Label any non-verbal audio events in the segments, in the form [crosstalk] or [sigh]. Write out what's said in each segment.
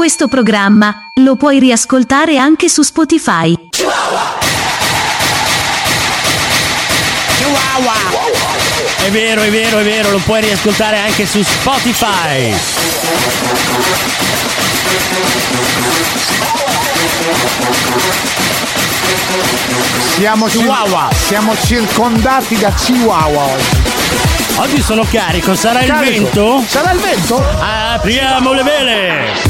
Questo programma lo puoi riascoltare anche su Spotify. È vero, è vero, è vero, lo puoi riascoltare anche su Spotify. Siamo, cir- Chihuahua. siamo circondati da Chihuahua oggi. Oggi sono carico, sarà il Carico. vento? Sarà il vento? Apriamo le vele!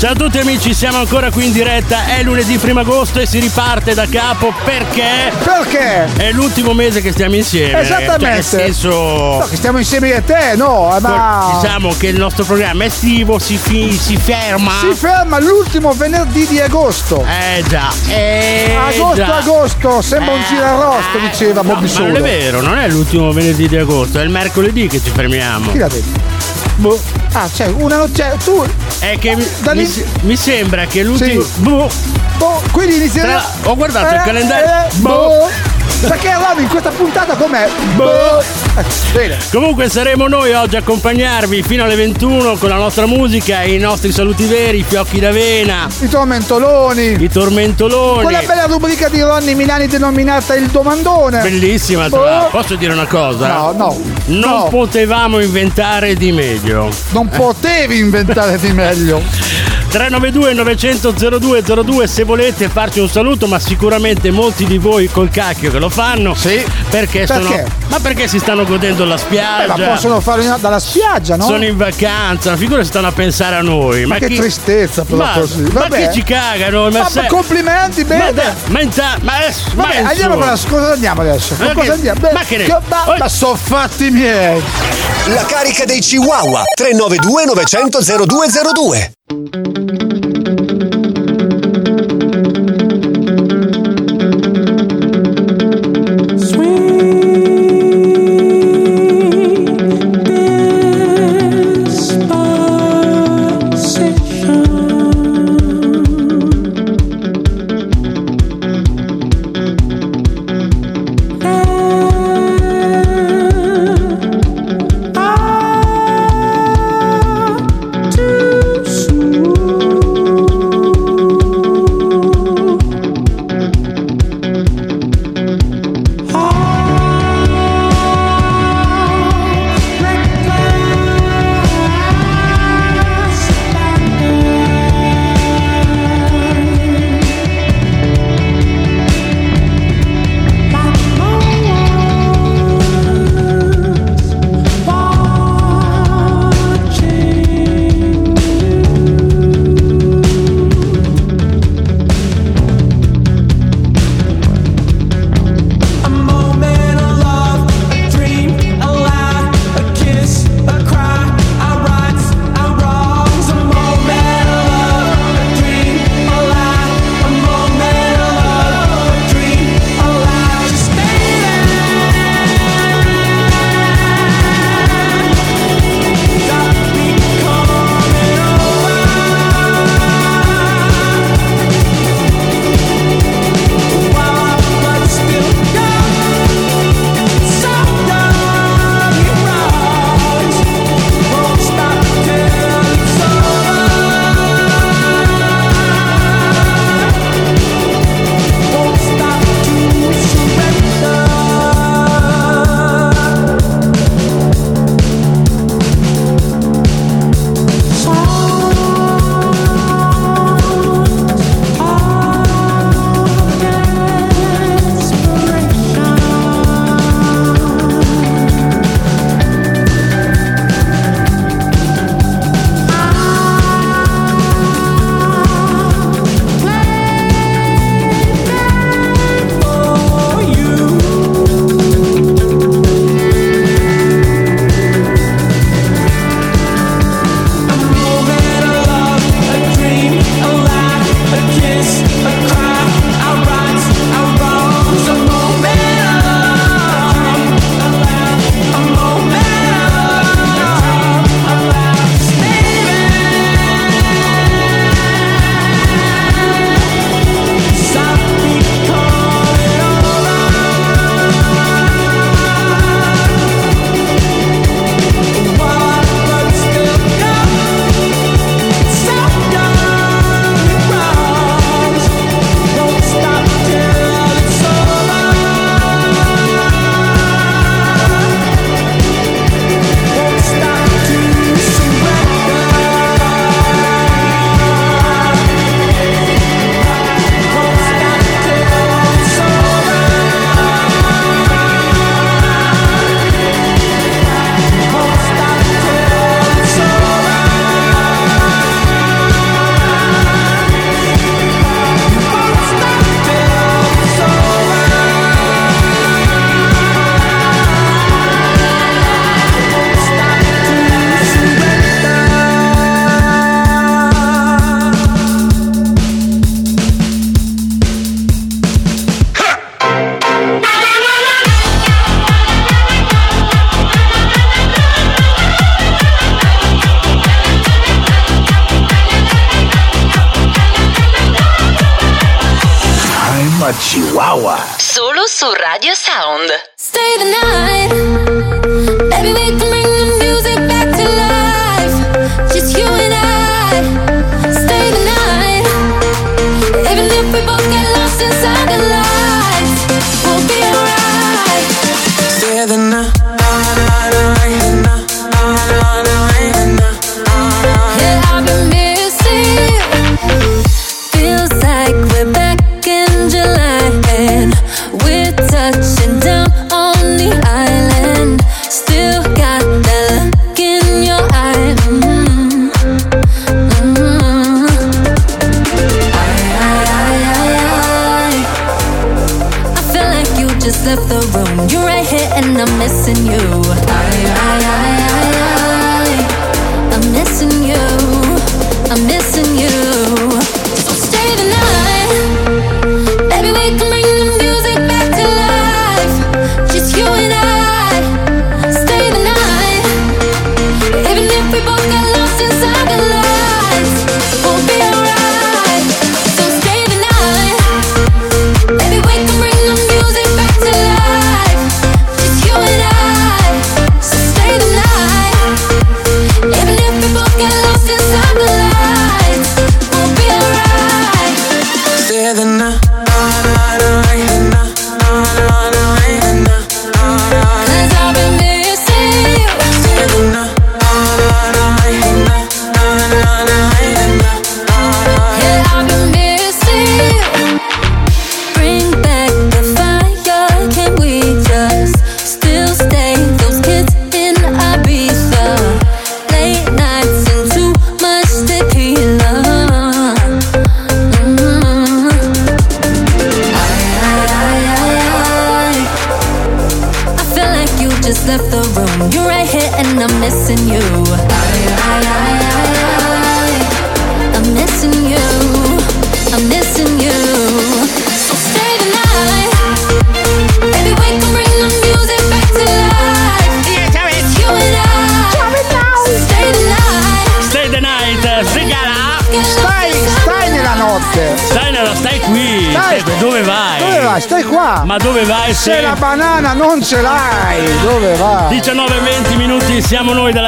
Ciao a tutti amici, siamo ancora qui in diretta, è lunedì 1 agosto e si riparte da capo perché Perché? è l'ultimo mese che stiamo insieme. Esattamente. Cioè, nel senso... No, che stiamo insieme io e te, no, ma... Diciamo che il nostro programma estivo si, fi- si ferma. Si ferma l'ultimo venerdì di agosto. Eh già, eh agosto, già. agosto, sembra un Eh, girarrosto, eh, diceva no, Bobby Ma non è vero, non è l'ultimo venerdì di agosto, è il mercoledì che ci fermiamo. Chi l'ha detto? Boh. Ah, c'è cioè, tu. È che mi, mi mi sembra che l'ultimo. Sì. Boh. Boh, quindi inizierà. Tra- ho guardato il calendario. Eh, boh. Perché Roby in questa puntata com'è? Boh. Eh, bene. Comunque saremo noi oggi a accompagnarvi fino alle 21 con la nostra musica, i nostri saluti veri, i fiocchi d'avena, I tormentoloni. i tormentoloni. Quella bella rubrica di Ronny Milani denominata il domandone. Bellissima, Boh. posso dire una cosa? No, no. Non no. potevamo inventare di meglio. Non potevi inventare di meglio. [laughs] 392 900 0202 se volete farci un saluto, ma sicuramente molti di voi col cacchio che lo fanno. Sì. Perché, sono. Perché? Ma perché si stanno godendo la spiaggia? ma possono fare in- dalla spiaggia, no? Sono in vacanza, figura stanno a pensare a noi. Ma, Ma che chi... tristezza però ma, così. ma Vabbè. chi ci cagano? Ma, Ma se- complimenti, ma, bene. da- ma, inta- ma, adesso- ma Vabbè, andiamo con la cosa andiamo adesso. Ma che- andiamo? Beh, ma che ne- ma, Oh. ma sono fatti miei. La carica dei Chihuahua 392 900 0202. Thank you.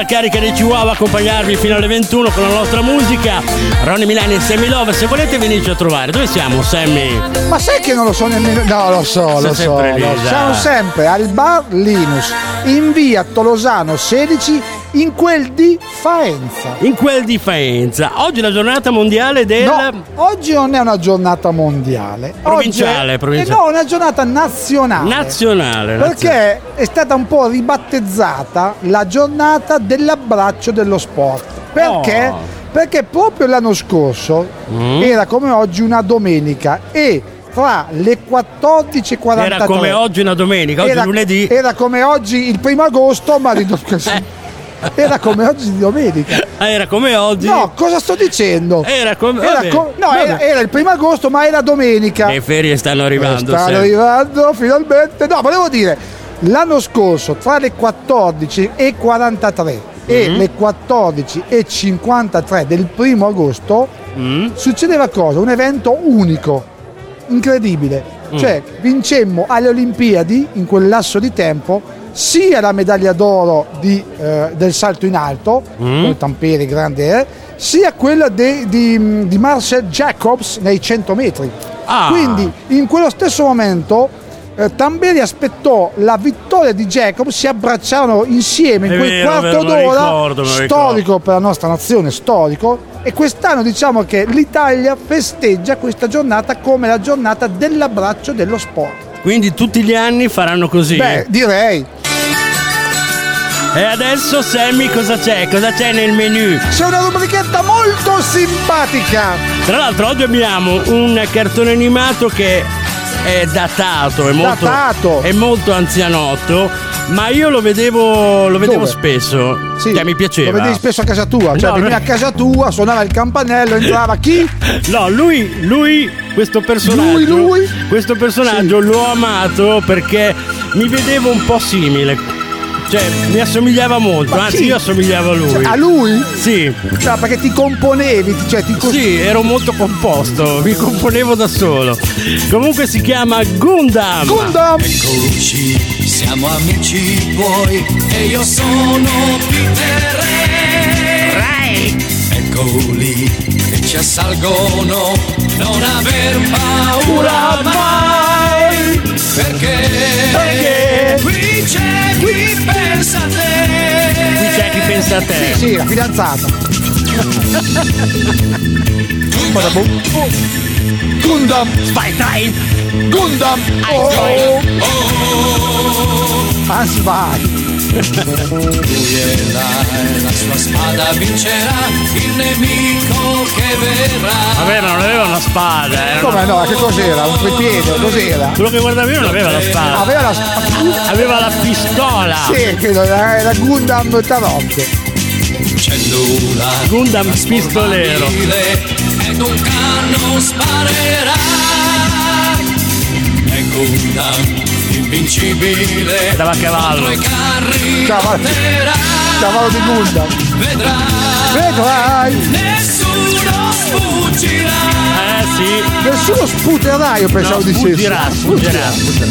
Dalla carica dei Chihuahua a accompagnarvi fino alle 21 con la nostra musica Ronnie Milani e Sammy Love se volete venirci a trovare dove siamo Sammy? Ma sai che non lo so nemmeno. No, lo so, lo so. lì, lo. Siamo sempre al bar Linus, in via Tolosano 16, in quel di Faenza. In quel di Faenza oggi è la giornata mondiale del... No, oggi non è una giornata mondiale. Provinciale, è, provinciale. eh no, una giornata nazionale. Nazionale Perché è stata un po' ribattezzata la giornata dell'abbraccio dello sport. Perché? Oh. Perché proprio l'anno scorso Mm. era come oggi una domenica e fra le 14.43 era come oggi una domenica oggi era, è lunedì era come oggi il primo agosto, ma di [laughs] era come oggi di domenica. Ah, era come oggi No, cosa sto dicendo? Era come- Era co- no, era, era il primo agosto, ma era domenica. le ferie stanno arrivando Stanno Sammy. arrivando finalmente. No, volevo dire, l'anno scorso tra le 14 e 43 e Mm-hmm. le 14 e 53 del primo agosto Mm? succedeva cosa? Un evento unico, incredibile. Mm. Cioè, vincemmo alle Olimpiadi in quel lasso di tempo sia la medaglia d'oro di, eh, del salto in alto, Mm. con Tampere grande, eh, sia quella de- di, di Marcel Jacobs nei 100 metri. Ah. Quindi in quello stesso momento eh, Tamberi aspettò la vittoria di Jacobs, si abbracciarono insieme in È quel vero, quarto vero, d'ora ricordo, storico per la nostra nazione, storico. E quest'anno diciamo che l'Italia festeggia questa giornata come la giornata dell'abbraccio dello sport. quindi tutti gli anni faranno così Beh, direi. E adesso Sammy cosa c'è? cosa c'è nel menu? C'è una rubrichetta molto simpatica. Tra l'altro oggi abbiamo un cartone animato che è datato, è molto, Datato. È molto anzianotto, ma io lo vedevo, lo vedevo spesso. Sì, Cioè mi piaceva. Lo vedevi spesso a casa tua, cioè No, veniva a casa tua, suonava il campanello, entrava chi? No, lui, lui, questo personaggio, Lui, lui? questo personaggio l'ho amato perché mi vedevo un po' simile. Cioè, mi assomigliava molto, Ma anzi chi? io assomigliavo a lui. A lui? Sì. No, perché ti componevi, cioè ti cos- Sì, ero molto composto, mi componevo da solo. Comunque si chiama Gundam. Gundam! Eccoci, siamo amici tuoi e io sono Peter Ray. Eccoli che ci assalgono, non aver paura mai. Perché? Perché? Qui c'è chi pensa a te. Qui c'è chi pensa a te. Sì, la fidanzata. Cosa bu- oh. Gundam! Spy Train. Gundam! Oh! Ansvai! Lui è là, e la sua spada vincerà il nemico che verrà. Vabbè, ma non aveva una spada. Era Come no? Che cos'era? Un tripiede? Cos'era? Quello che guardavi io non aveva la spada. Aveva la... Aveva la pistola. Sì, credo, era era Gundam Tarocco. Cellula Gundam pistolero. ed un canno sparerà. È Gundam invincibile. Andava a cavallo. Cavallo. Cavallo di Gundam. Vedrà, Vedrai! nessuno sfuggirà. Eh sì. Nessuno sputerà, io pensavo No, di sfuggirà, sfuggirà, sfuggirà.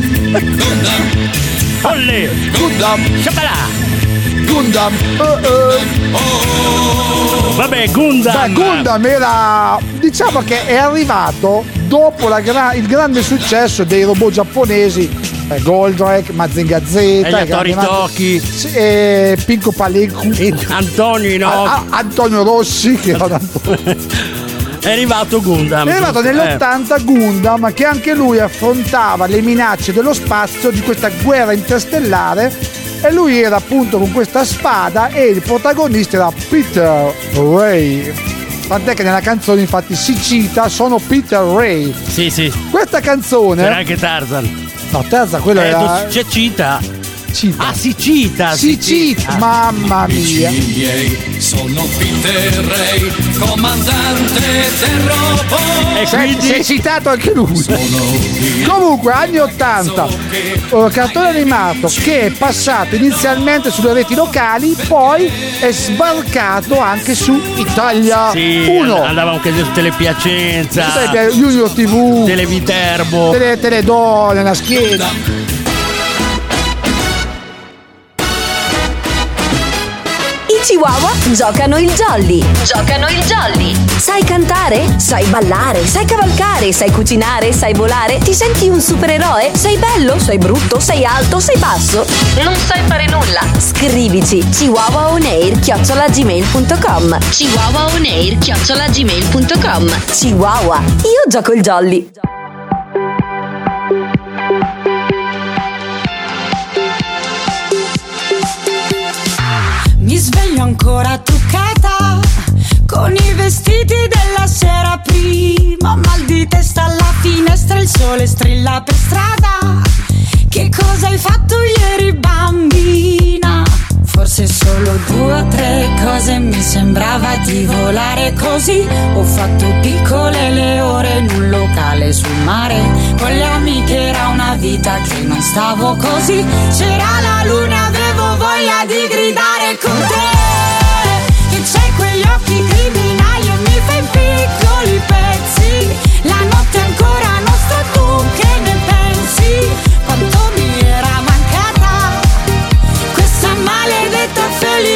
Gundam, Olè. Gundam! Sciabalà. Gundam! Eh, eh. Vabbè, Gundam. Beh, Gundam era. diciamo che è arrivato dopo gra- il grande successo dei robot giapponesi. eh, Goldrake, Mazinga Z, gli i attori grandi- Toki. Sì, Pinco Paleccu, E Antonio Inoki. A- a- Antonio Rossi, che era [laughs] attore. È arrivato Gundam. È arrivato giusto? nell'80 Gundam che anche lui affrontava le minacce dello spazio di questa guerra interstellare e lui era appunto con questa spada e il protagonista era Peter Ray. Tant'è che nella canzone infatti si cita sono Peter Ray. Sì, sì. Questa C'era canzone... anche Tarzan. No, terza, quella Eh, era... c'è Cita. Cita. Ah, si cita. si cita, mamma mia. i miei sono Peter Ray, comandante del robot. E Si quindi è citato anche lui. Comunque, anni 80, eh, cartone animato che è passato inizialmente sulle reti locali, poi è sbarcato anche su Italia sì, 1. andava anche su Telepiacenza, Junior TV, Televiterbo. tele, Teledò nella schiena. Chihuahua giocano il jolly. Giocano il jolly. Sai cantare? Sai ballare? Sai cavalcare? Sai cucinare? Sai volare? Ti senti un supereroe? Sei bello? Sei brutto? Sei alto? Sei basso? Non sai fare nulla. Scrivici chihuahuaonair.gmail.com chihuahuaonair.gmail.com Chihuahua, io gioco il jolly. Ancora truccata con i vestiti della sera prima. Mal di testa alla finestra, il sole strilla per strada. Che cosa hai fatto ieri, bambina? Forse solo due o tre cose mi sembrava di volare così. Ho fatto piccole le ore in un locale sul mare. Con le amiche era una vita che non stavo così. C'era la luna, avevo voglia di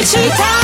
felicità. Ah,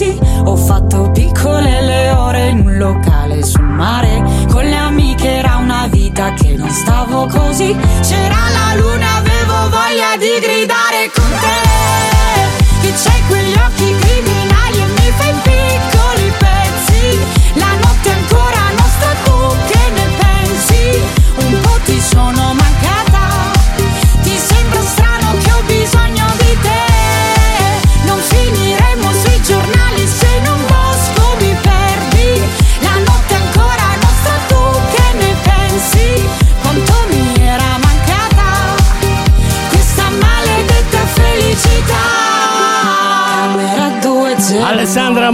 così. Ho fatto piccole le ore in un locale sul mare. Con le amiche era una vita che non stavo così. C'era la luna, avevo voglia di gridare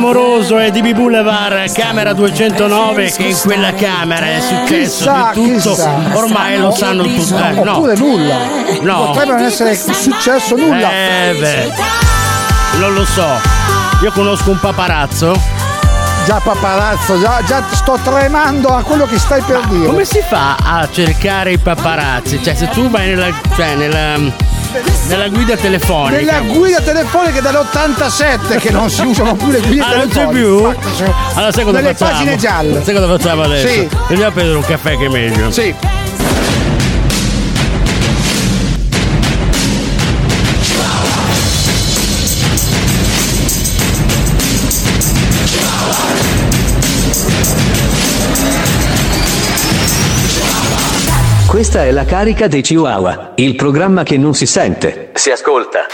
Alessandra Amoroso e DB Boulevard, camera 209, che in quella camera è successo Chissà, di tutto. chissà. Ormai lo sanno tutti. Eh, no. Oppure nulla. No. Potrebbe non essere successo nulla. Eh beh, non lo so. Io conosco un paparazzo. Già paparazzo, già, già sto tremando a quello che stai per dire. Come si fa a cercare i paparazzi? Cioè, se tu vai nella, cioè, nella, nella guida telefonica. Nella guida telefonica dall'87 che non si usano più le guide Ah, non c'è telefoniche. più? Allora sai cosa Nelle facciamo? pagine gialle. Sai cosa facciamo adesso? Sì. Andiamo a prendere un caffè che è meglio. Sì. Questa è la carica dei Chihuahua, il programma che non si sente, si ascolta.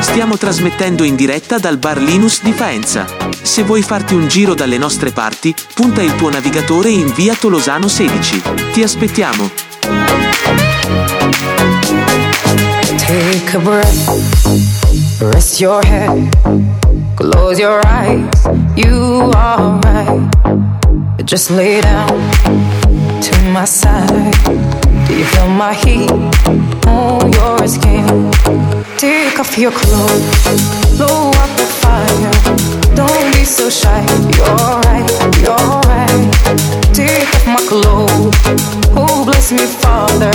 Stiamo trasmettendo in diretta dal bar Linus di Faenza. Se vuoi farti un giro dalle nostre parti, punta il tuo navigatore in via Tolosano 16. Ti aspettiamo. Take a breath, rest your head, close your eyes. You are right. Just lay down to my side. Do you feel my heat on your skin? Take off your clothes, blow up the fire. Don't be so shy. You're right, you're right. Take off my clothes. Oh, bless me, Father.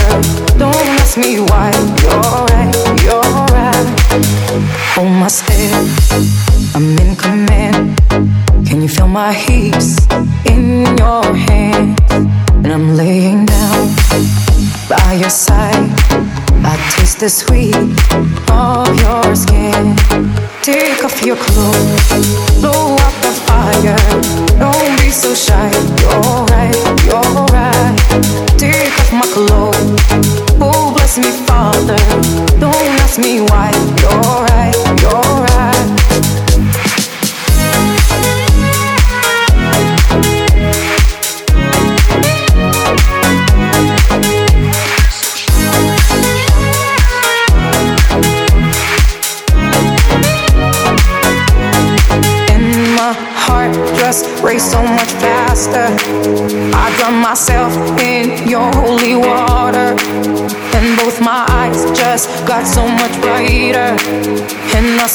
Don't ask me why. You're right, you're right. Hold my step. I'm in command. Can you feel my heaps in your hands? And I'm laying down by your side. I taste the sweet of your skin. Take off your clothes, blow up the fire. Don't be so shy. You're right, you're right. Take off my clothes. Oh, bless me, Father. Don't ask me why. You're right,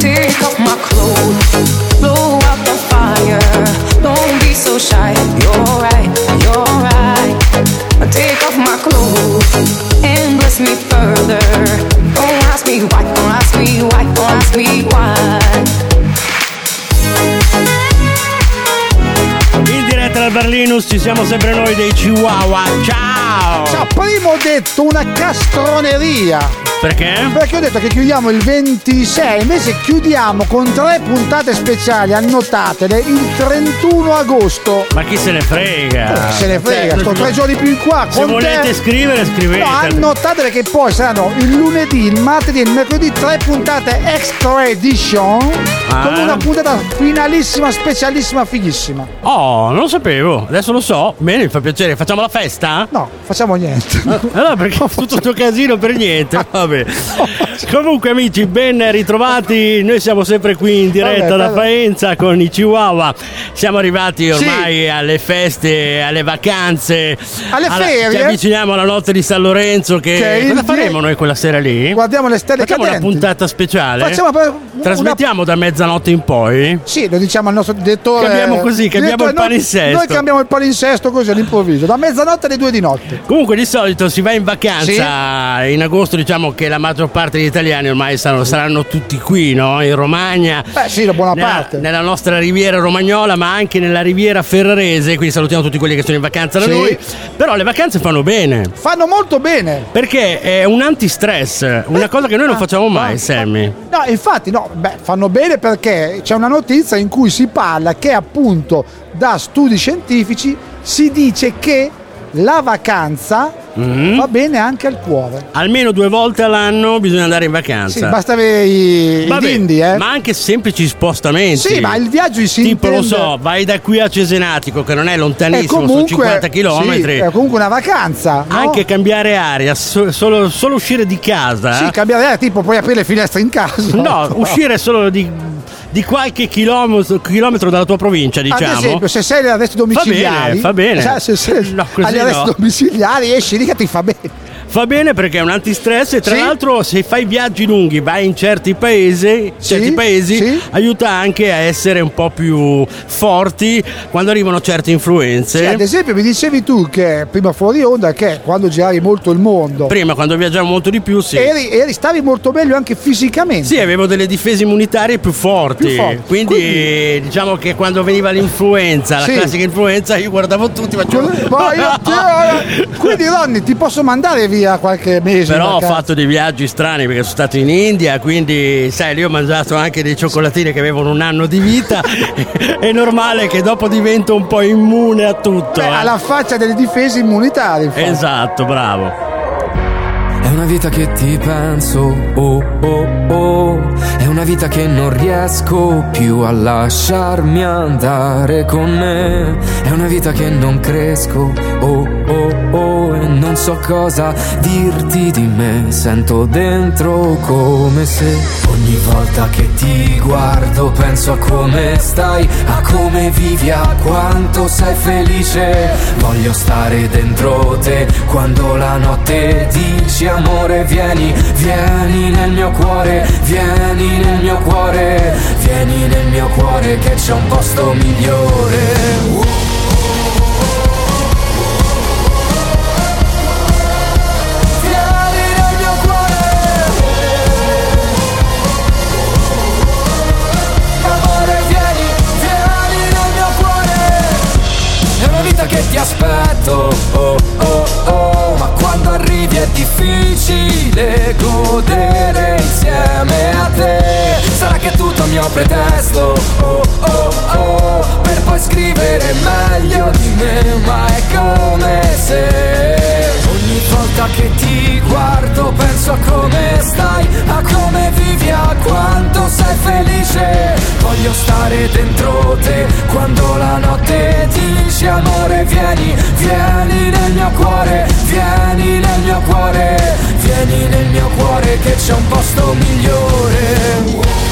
Take off my clothes, blow out the fire. Don't be so shy. You're right, you're right. Take off my clothes and bless me further. Don't ask me why, don't ask me why, don't ask me why. In diretta dal Berlinus ci siamo sempre noi dei Chihuahua. Ciao! Ciao, prima ho detto una castroneria. Perché? Perché ho detto che chiudiamo il 26, invece chiudiamo con tre puntate speciali, annotatele, il 31 agosto. Ma chi se ne frega? Se ne frega, Cioè, sto tre giorni più in qua. Se con te- volete scrivere, scrivete. No, annotatele che poi saranno il lunedì, il martedì e il mercoledì tre puntate extra edition Ah. con una puntata finalissima, specialissima, fighissima. Oh, non lo sapevo, adesso lo so. Bene, mi fa piacere. Facciamo la festa? No, facciamo niente. Allora, perché [laughs] tutto sto casino per niente? [laughs] Vabbè. Comunque, amici, ben ritrovati. Noi siamo sempre qui in diretta Vabbè, da. Faenza con i Chihuahua. Siamo arrivati ormai alle feste, alle vacanze. Alle alla- ferie. Ci avviciniamo alla notte di San Lorenzo. Che, Che cosa faremo noi quella sera lì? Guardiamo le stelle Facciamo una cadenti. puntata speciale. Facciamo per- una- Trasmettiamo da mezzanotte in poi. Sì, lo diciamo al nostro direttore. Cambiamo così, cambiamo il noi- palinsesto. Noi cambiamo il palinsesto così all'improvviso, da mezzanotte alle due di notte. Comunque di solito si va in vacanza in agosto, diciamo che la maggior parte degli italiani ormai saranno, saranno tutti qui, no? In Romagna. Beh sì, da buona nella, parte. nella nostra riviera romagnola, ma anche nella riviera ferrarese, quindi salutiamo tutti quelli che sono in vacanza da Sì. noi. Però le vacanze fanno bene. Fanno molto bene. Perché è un antistress, una cosa che noi non facciamo mai, Sammy. No, infatti, no, beh, fanno bene per perché c'è una notizia in cui si parla che appunto da studi scientifici si dice che la vacanza Mhm. va bene anche al cuore. Almeno due volte all'anno bisogna andare in vacanza. Sì, basta avere i, i Vabbè, dindi, eh. Ma anche semplici spostamenti. Sì, ma il viaggio si Tipo, lo intende- so, vai da qui a Cesenatico, che non è è lontanissimo, sono comunque, 50 km. sì, è comunque una vacanza. no? Anche cambiare aria, so- solo, solo uscire di casa. Sì, cambiare aria, tipo puoi aprire le finestre in casa. No, Però- [laughs] uscire solo di, di qualche chilometro, chilometro dalla tua provincia, diciamo. Ad esempio, se sei agli arresti domiciliari, Fa bene, fa bene. Sa- se sei No, agli arresti no. domiciliari, esci lì che ti fa bene. Fa bene perché è un antistress e tra Sì. l'altro se fai viaggi lunghi, vai in certi paesi, certi paesi sì. aiuta anche a essere un po' più forti quando arrivano certe influenze. Sì, ad esempio, mi dicevi tu che prima fuori onda che quando giravi molto il mondo, Prima quando viaggiamo molto di più, sì. eri, eri- stavi molto meglio anche fisicamente. Sì, avevo delle difese immunitarie più forti. Più forti. Quindi, diciamo che quando veniva l'influenza, la Sì. classica influenza, io guardavo tutti, facevo. Ma io Quindi [laughs] Ronny ti posso mandare via qualche mese Però ho fatto dei viaggi strani perché sono stato in India, quindi sai, lì ho mangiato anche dei cioccolatini che avevano un anno di vita. [laughs] È normale che dopo divento un po' immune a tutto. Beh, eh. alla faccia delle difese immunitarie infatti. Esatto, bravo. Una vita che ti penso, oh oh oh. È una vita che non riesco più a lasciarmi andare con me. È una vita che non cresco, oh oh oh. E non so cosa dirti di me. Sento dentro come se ogni volta che ti guardo penso a come stai, a come vivi, a quanto sei felice. Voglio stare dentro te quando la notte dici amore vieni, vieni nel mio cuore, vieni nel mio cuore, vieni nel mio cuore che c'è un posto migliore. Vita che ti aspetto, oh oh arrivi è difficile godere insieme a te. Sarà che è tutto mio pretesto, oh oh oh Per poi scrivere meglio di me Ma è come se Ogni volta che ti guardo penso a come stai, a come vivi, a quanto sei felice. Voglio stare dentro te quando la notte dici amore vieni, vieni nel mio cuore, vieni nel mio cuore, vieni nel mio cuore che c'è un posto migliore.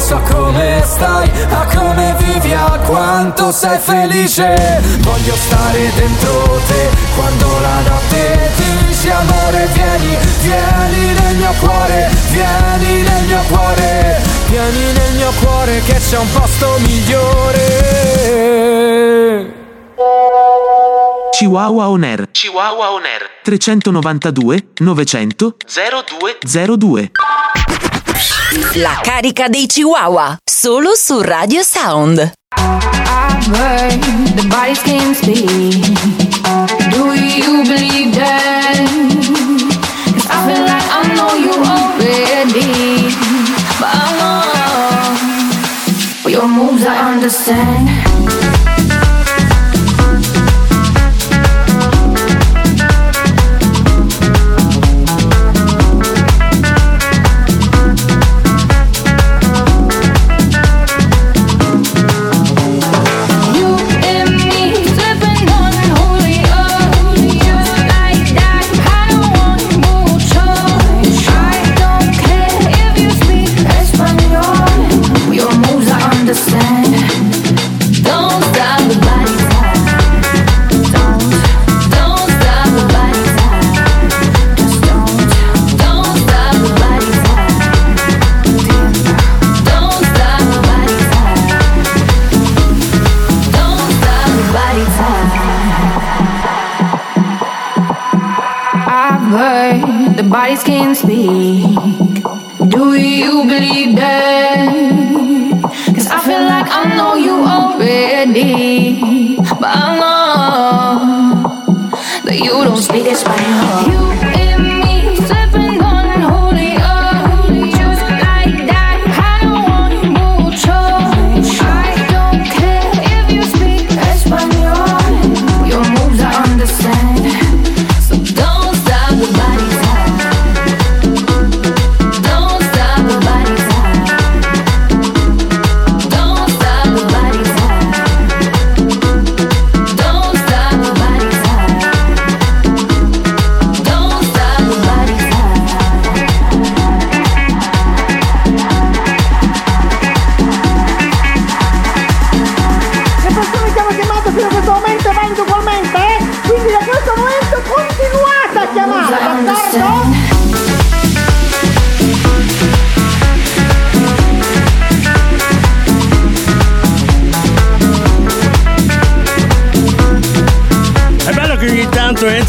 Penso a come stai, a come vivi, a quanto sei felice. Voglio stare dentro te quando la notte dici amore vieni, vieni nel mio cuore, vieni nel mio cuore, vieni nel mio cuore che c'è un posto migliore. Chihuahua On Air. Chihuahua On Air. 392 900 0202. La carica dei Chihuahua, solo su Radio Sound. I've heard the bodies can speak. Do you believe that? 'Cause I feel like I know you already. But I for your moves I understand. Bodies can speak. Do you believe that? Cause I feel like I know you already. But I know that you don't speak. You and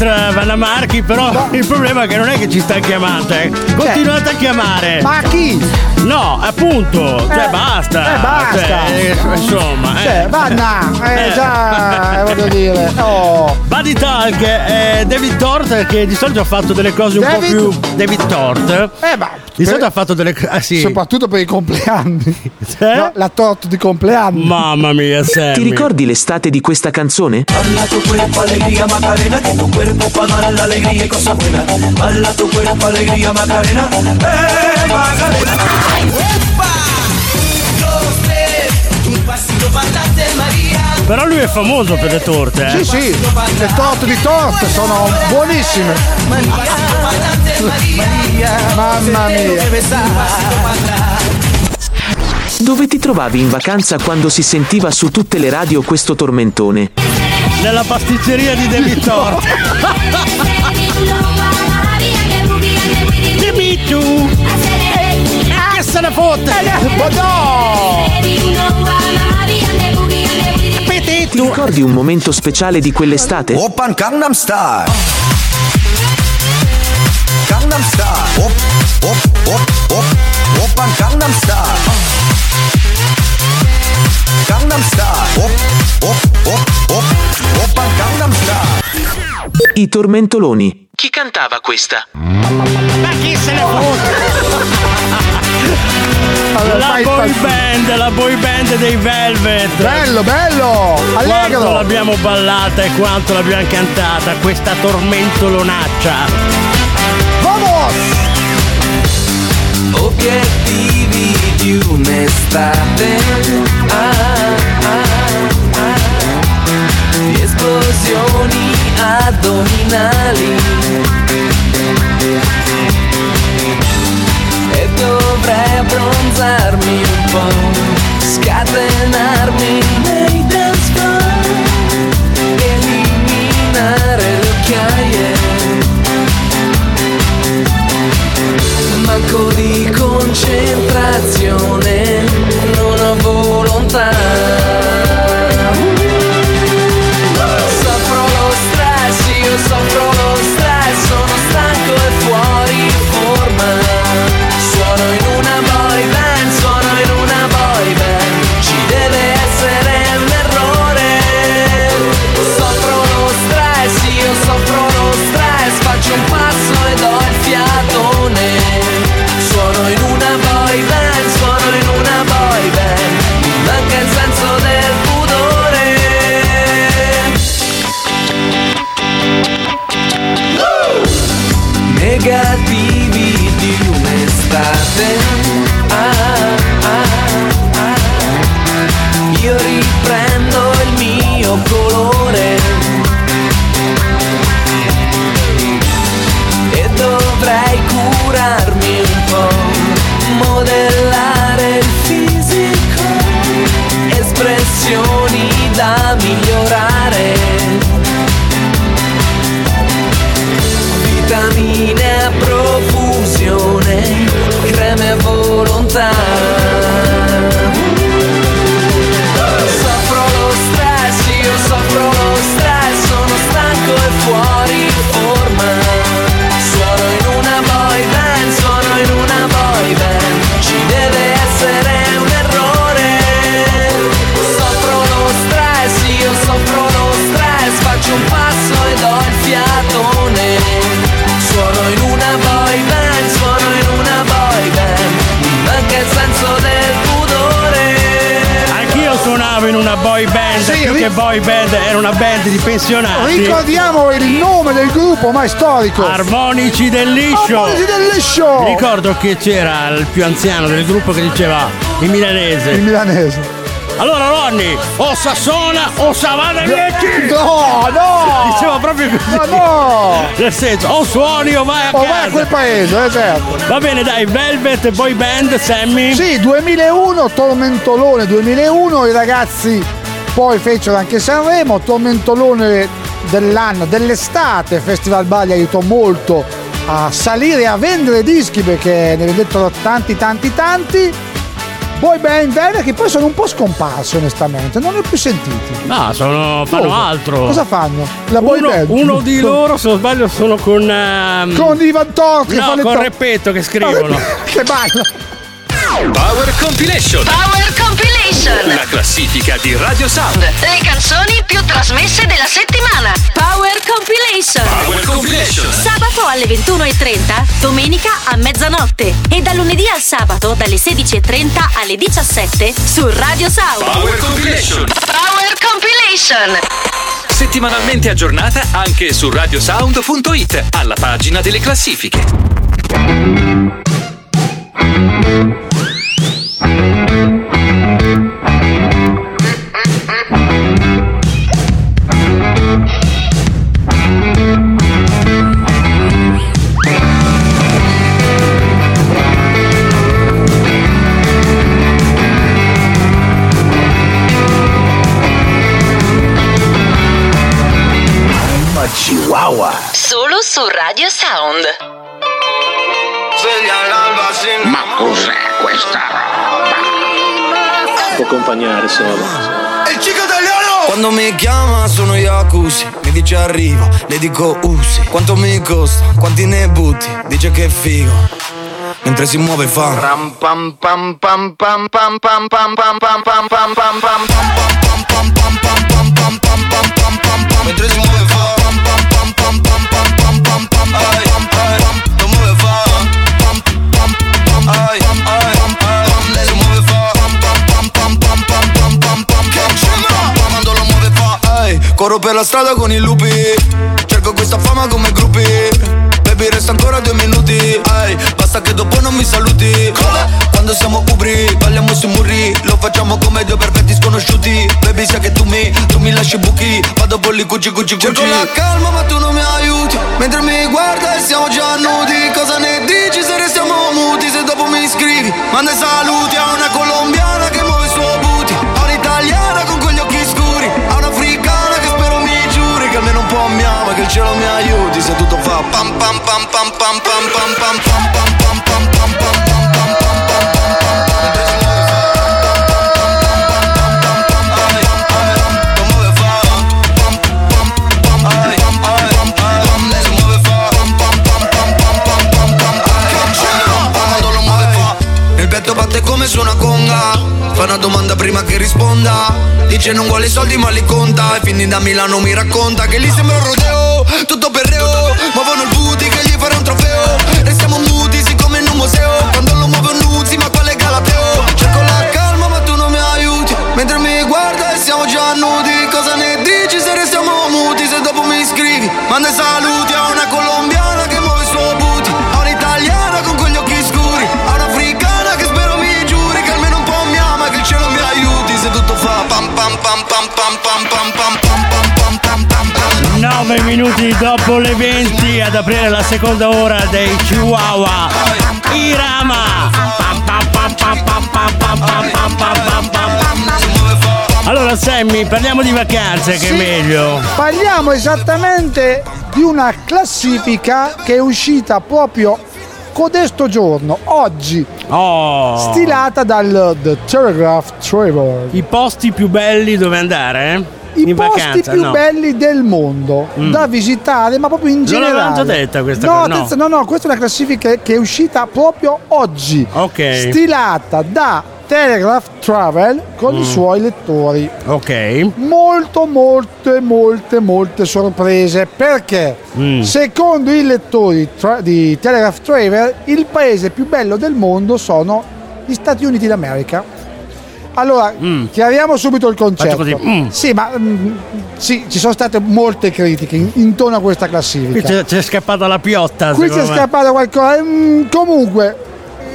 tanto entra Vanna Marchi, però il problema è che non è che ci sta chiamando, eh. Continuate a chiamare. Ma chi? No, appunto, cioè Eh, basta. eh, basta. Cioè, eh, insomma, eh. Cioè, Vanna, eh, Eh. già, eh, voglio dire. [laughs] Oh. Buddy Talk David Tort che di solito ha fatto delle cose un David? po' più. David Tort. Eh, ma Di solito ha fatto delle. Ah, sì. Soprattutto per i compleanni. [laughs] Eh? No, la torta di compleanno. Mamma mia, Sammy. Ti ricordi l'estate di questa canzone? Balla tu cuerpo, alegría, Macarena, que tu cuerpo pa' dar la alegría y cosas buenas. Balla tu cuerpo, alegría, Macarena, eh, Macarena. Però lui è famoso per le torte, eh. Sì, sì, le torte di torte sono buonissime. Mamma mia. Dove ti trovavi in vacanza quando si sentiva su tutte le radio questo tormentone? Nella pasticceria di David Tort. [laughs] Dimmi tu. Che se ne fotte. Ma no! Ti ricordi un momento speciale di quell'estate? Oppan Gangnam Style. Gangnam Style. Op, op, op, op. Oppan Gangnam Style. Gangnam Style. Op, op, op, op. Oppan Gangnam Style. I tormentoloni. Chi cantava questa? Ma chi se ne Allora, La fai- boy fai- band, la boy band dei Velvet. Bello, bello! Quanto Allegro! l'abbiamo ballata e quanto l'abbiamo cantata, questa tormentolonaccia. Obiettivi di un'estate. Ah, ah, ah, di esplosioni addominali. E dovrei abbronzarmi un po', scatenarmi pensionati. Ricordiamo il nome del gruppo ormai storico. Armonici del liscio. Armonici del liscio. Ricordo che c'era il più anziano del gruppo che diceva in milanese. Il milanese. Allora Ronny, o Sassona o Savana Lecce. No, no. Diceva proprio così. No, no. Nel senso, o suoni o vai a O casa. vai a quel paese, eh, certo. Va bene, dai, Velvet Boy Band, Sammy. Sì, 2001, Tormentolone 2001, i ragazzi poi fecero anche Sanremo, Tormentolone dell'anno, dell'estate, Festival Bali aiutò molto a salire e a vendere dischi perché ne vendettero tanti tanti tanti. Boy band band che poi sono un po' scomparsi onestamente, non li ho più sentiti. No, sono, fanno Cosa? altro. Cosa fanno? La boy uno, band. uno di loro, se non sbaglio, sono con. ehm, Con Ivan Tort che No, fa le con to- Repetto che scrivono. [laughs] che balla. Power Compilation. Power Compilation. La classifica di Radio Sound. Le canzoni più trasmesse della settimana. Power Compilation. Power Compilation. Sabato alle 21.30, domenica a mezzanotte e da lunedì al sabato dalle 16.30 alle 17 su Radio Sound. Power Compilation. Power Compilation. Settimanalmente aggiornata anche su radiosound.it alla pagina delle classifiche. Ma su Radio Sound. Ma cos'è questa roba? Può accompagnare solo. Il cico italiano! Quando mi chiama sono Yakusi Mi dice arrivo, le dico usi Quanto mi costa, quanti ne butti Dice che è figo Mentre si muove fa Ram pam pam pam pam pam pam pam pam pam pam pam pam pam Mentre si muove fa Pam pam pam pam pam Quando lo muove fa corro per la strada con i lupi Cerco questa fama come gruppi Baby resta ancora due minuti Ehi, basta che dopo non mi saluti. Quando siamo ubri, balliamo sui muri Lo facciamo come due perfetti sconosciuti. Baby sai che tu mi, tu mi lasci buchi Vado bolli cuci cuci cuci Cerco la calma ma tu non mi aiuti. Mentre mi guarda e siamo già nudi. Cosa ne dici se restiamo muti? Se dopo mi scrivi Manda i saluti a una colombiana che muove il suo booty A un'italiana con quegli occhi scuri. A un'africana che spero mi giuri Che almeno un po' mi ama, che il cielo mi aiuti. Se tutto pam pam pam pam pam pam pam pam pam pam pam pam pam pam pam pam come su una conga Fa una domanda prima che risponda Dice non vuole soldi ma li conta E quindi da Milano mi racconta Che lì sembra un rodeo minuti dopo le 20 ad aprire la seconda ora dei Chihuahua Irama allora Sammy parliamo di vacanze che sì, è meglio parliamo esattamente di una classifica che è uscita proprio codesto giorno, oggi, oh. stilata dal The Telegraph Travel. I posti più belli dove andare? Eh? I in posti vacanza, più no. belli del mondo Mm. da visitare, ma proprio in Non generale. l'avevamo già detta questa no, cosa, no. no, no, questa è una classifica che è uscita proprio oggi. Ok. Stilata da Telegraph Travel con i Mm. suoi lettori. Ok. Molto, molte, molte, molte sorprese perché Mm. secondo i lettori tra- di Telegraph Travel il paese più bello del mondo sono gli Stati Uniti d'America. Allora, chiariamo subito il concetto. Mm. Sì, ma mm, sì, ci sono state molte critiche in- intorno a questa classifica. Qui c'è, c'è scappata la piotta. Qui c'è me. scappato qualcosa. Mm, comunque,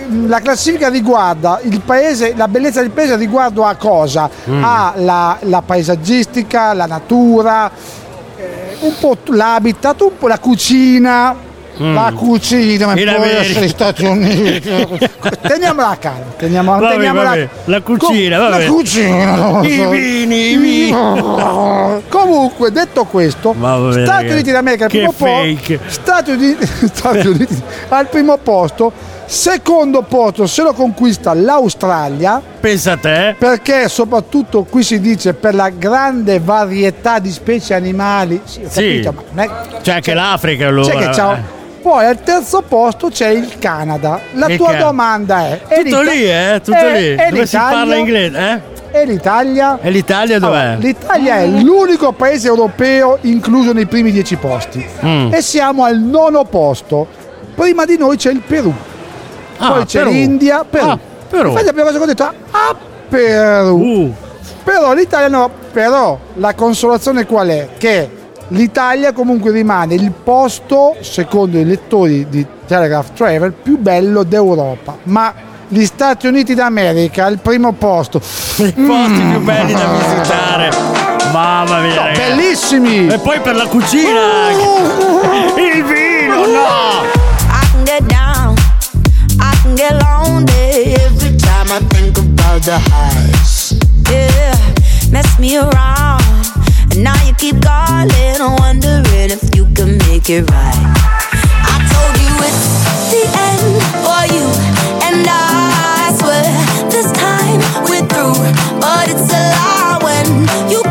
mm, la classifica riguarda il paese, la bellezza del paese riguardo a cosa? Mm. A la, paesaggistica, la natura, eh, un po' l'habitat, un po' la cucina. La cucina, ma Mm. In poi essere Stati Uniti. teniamola a calma, teniamola, Vabbè, teniamola vabbè, la cucina, vabbè. La cucina, I vini, i vini. Comunque, detto questo, Vabbè, Stati ragazzi, Uniti d'America al primo posto. Stati Uniti, [laughs] Stati Uniti al primo posto. Secondo posto se lo conquista l'Australia. Pensa a te. Perché soprattutto qui si dice per la grande varietà di specie animali. Sì, ho Sì. capito, ma è- C'è anche l'Africa allora. c'è che c'ha- eh. Poi al terzo posto c'è il Canada. La Il tua Canada. domanda è: è Tutto lì, eh? Tutto è- lì. è Dove si parla inglese, eh? E l'Italia? E l'Italia dov'è? Allora, L'Italia è l'unico paese europeo incluso nei primi dieci posti. Mm. E siamo al nono posto. Prima di noi c'è il Perù. Ah, Poi c'è Perù. l'India, Perù. Ah, Perù. Infatti ho detto, ah, Perù. Uh. Però l'Italia no, però la consolazione qual è? Che l'Italia comunque rimane il posto, secondo i lettori di Telegraph Travel, più bello d'Europa. Ma gli Stati Uniti d'America al primo posto. I posti più belli da visitare. Mamma mia. No, bellissimi! E poi per la cucina. Il vino, no! I can get down, I can get lonely every time I think about the highs. Yeah, mess me around, now you keep calling, wondering if you can make it right. I told you it's the end for you, and I swear this time we're through. But it's a lie when you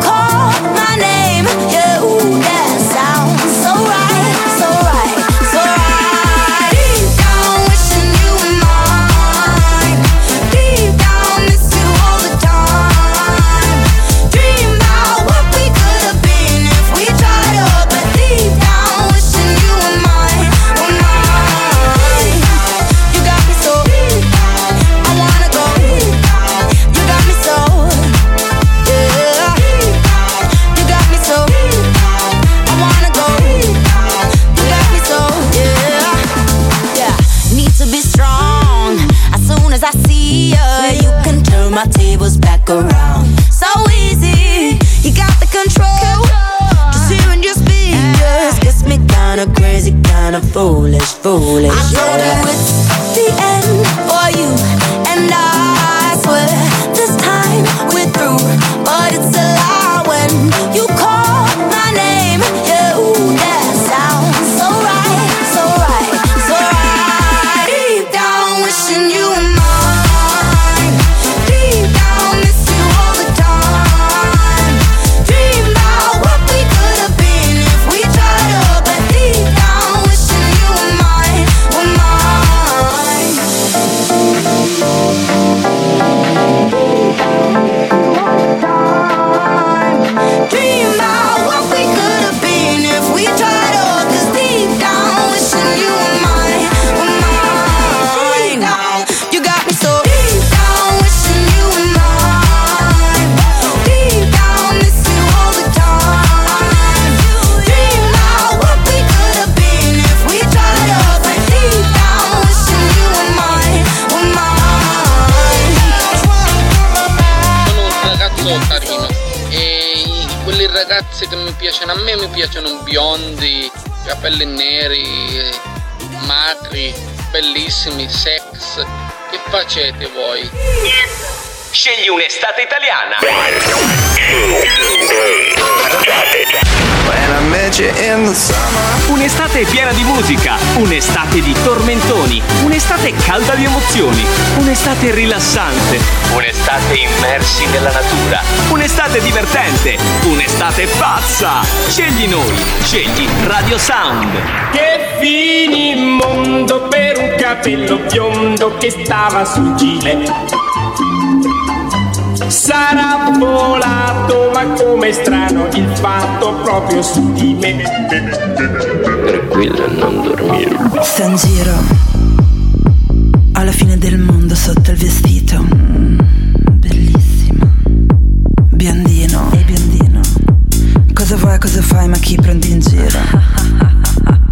foolish, foolish. I me mi piacciono biondi, capelli neri, magri, bellissimi, sex. Che facete voi? Scegli un'estate italiana. Un'estate piena di musica, un'estate di tormentoni, un'estate calda di emozioni, un'estate rilassante, un'estate immersi nella natura, un'estate divertente, un'estate pazza. Scegli noi, scegli Radio Sound. Che finimondo per un capello biondo che stava sul gilet sarà volato, ma come strano il fatto proprio su di me. Tranquillo e non dormire. Sta in giro, alla fine del mondo sotto il vestito. Mm, bellissimo. Biondino, e biondino. Cosa vuoi, cosa fai, ma chi prendi in giro? [laughs]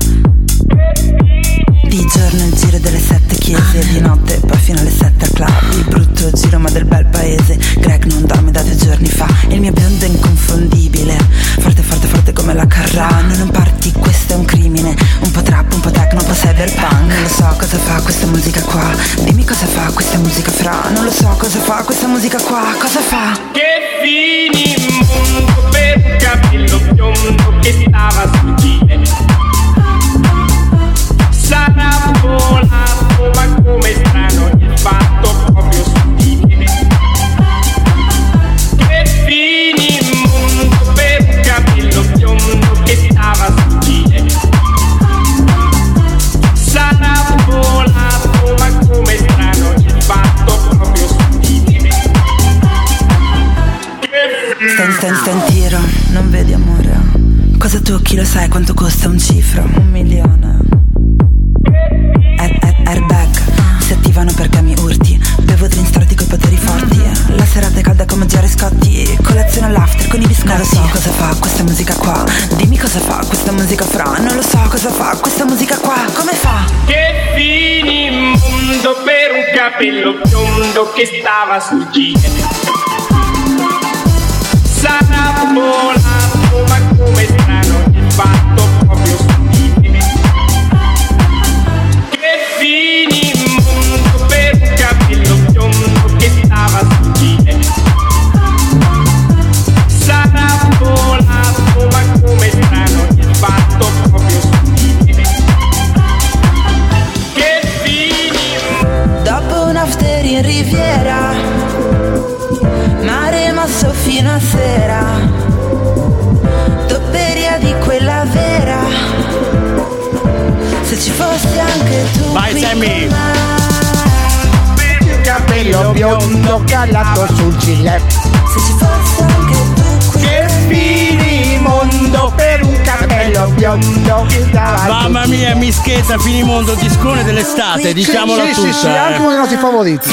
Di giorno il giro delle sette chiese, di notte poi fino alle sette al club. Il brutto giro ma del bel paese. Greg non dorme da due giorni fa. Il mio biondo è inconfondibile. Forte, forte, forte come la Carrano. Non parti, questo è un crimine. Un po' trap, un po' techno, un po' cyberpunk. Non lo so cosa fa questa musica qua. Dimmi cosa fa questa musica fra. Non lo so cosa fa questa musica qua. Cosa fa? Che finimondo per un capello biondo che stava sul gile. Sarà volato, ma come strano il fatto proprio sottile. Che finimondo per un capello biondo che stava sul gile. Sarà volato, ma come strano il fatto proprio. Stai, stai, stai in tiro, non vedi amore. Cosa tocchi lo sai quanto costa un cifro? Cosa fa questa musica qua. Come fa? Che finimondo per un capello biondo che stava sul gile. Sarà volato, me. Capello biondo calato sul gilet. Se ci fossi anche tu qui Che finimondo per un capello biondo Mamma mia, mischetta, finimondo, discone dell'estate, diciamola sì, tutta. Sì, sì, anche eh. uno dei nostri favoriti.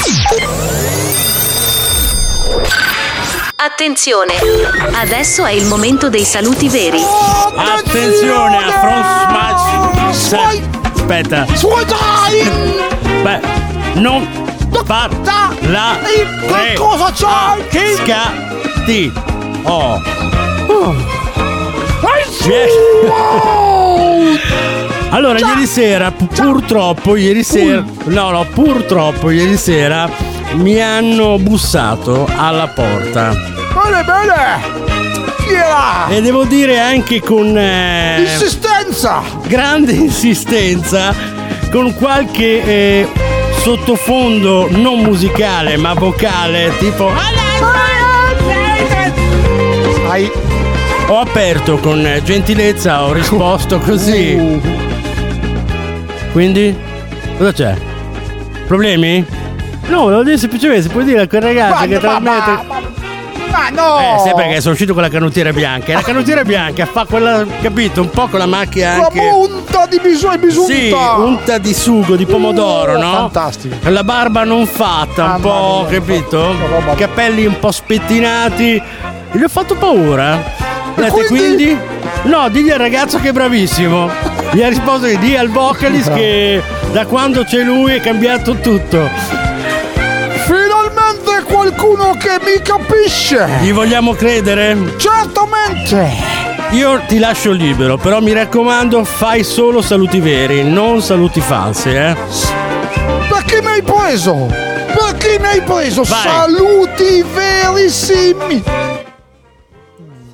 Attenzione! Adesso è il momento dei saluti veri. Attenzione a Front Smash. Aspetta. Beh, non parla Che cosa c'hai? Scatti. Oh. [laughs] Allora, ieri sera, pu- purtroppo, ieri sera, no, no, purtroppo, ieri sera mi hanno bussato alla porta. Bene, bene! Chi era? E devo dire anche con eh, Insistenza! grande insistenza, con qualche eh, sottofondo non musicale ma vocale, tipo Hai ho aperto con gentilezza, ho risposto così. Quindi cosa c'è? Problemi? No, volevo dire semplicemente, puoi dire a quel ragazzo che trasmette. Ma- no! Eh, sai perché sono uscito con la canottiera bianca. E la canottiera bianca fa quella, capito, un po' con la macchia La anche. punta di bisogno bisunta! Sì, unta di sugo di pomodoro, Oh, no? fantastico. La barba non fatta, un Mamma po', mia, capito? roba- Capelli un po' spettinati. Gli ho fatto paura. Detto, quindi? quindi? No, digli al ragazzo che è bravissimo. Gli ha risposto che di al vocalist che da quando c'è lui è cambiato tutto. Qualcuno che mi capisce! Gli vogliamo credere? Certamente! Io ti lascio libero, però mi raccomando, fai solo saluti veri, non saluti falsi, eh. Per chi mi hai preso? Per chi mi hai preso? Vai. Saluti verissimi!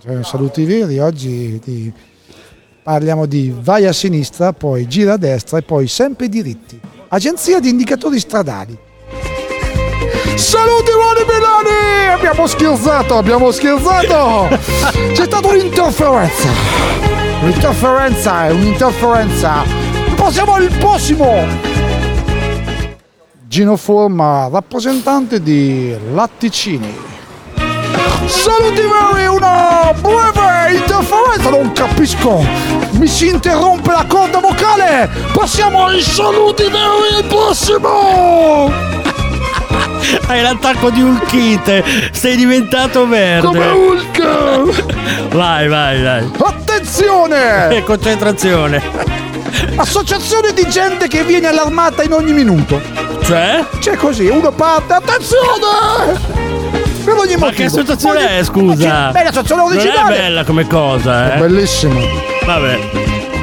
Cioè, saluti veri, oggi ti- parliamo di vai a sinistra, poi gira a destra e poi sempre diritti. Agenzia di indicatori stradali. Saluti Ronny Milani! Abbiamo scherzato, abbiamo scherzato! C'è stata un'interferenza! Un'interferenza è un'interferenza! Passiamo al prossimo! Gino Forma, rappresentante di Latticini. Saluti veri, una breve interferenza, non capisco! Mi si interrompe la corda vocale! Passiamo ai saluti veri, il prossimo! [laughs] Hai l'attacco di Hulkite, sei diventato verde. Come Hulk! [laughs] Vai, vai, vai. Attenzione! [laughs] E concentrazione. Associazione di gente che viene allarmata in ogni minuto. Cioè? C'è così, uno parte, attenzione! Per ogni Ma motivo. che associazione Ogni- è, scusa? Beh, l'associazione Non è originale. bella come cosa, eh. Bellissimo. Vabbè.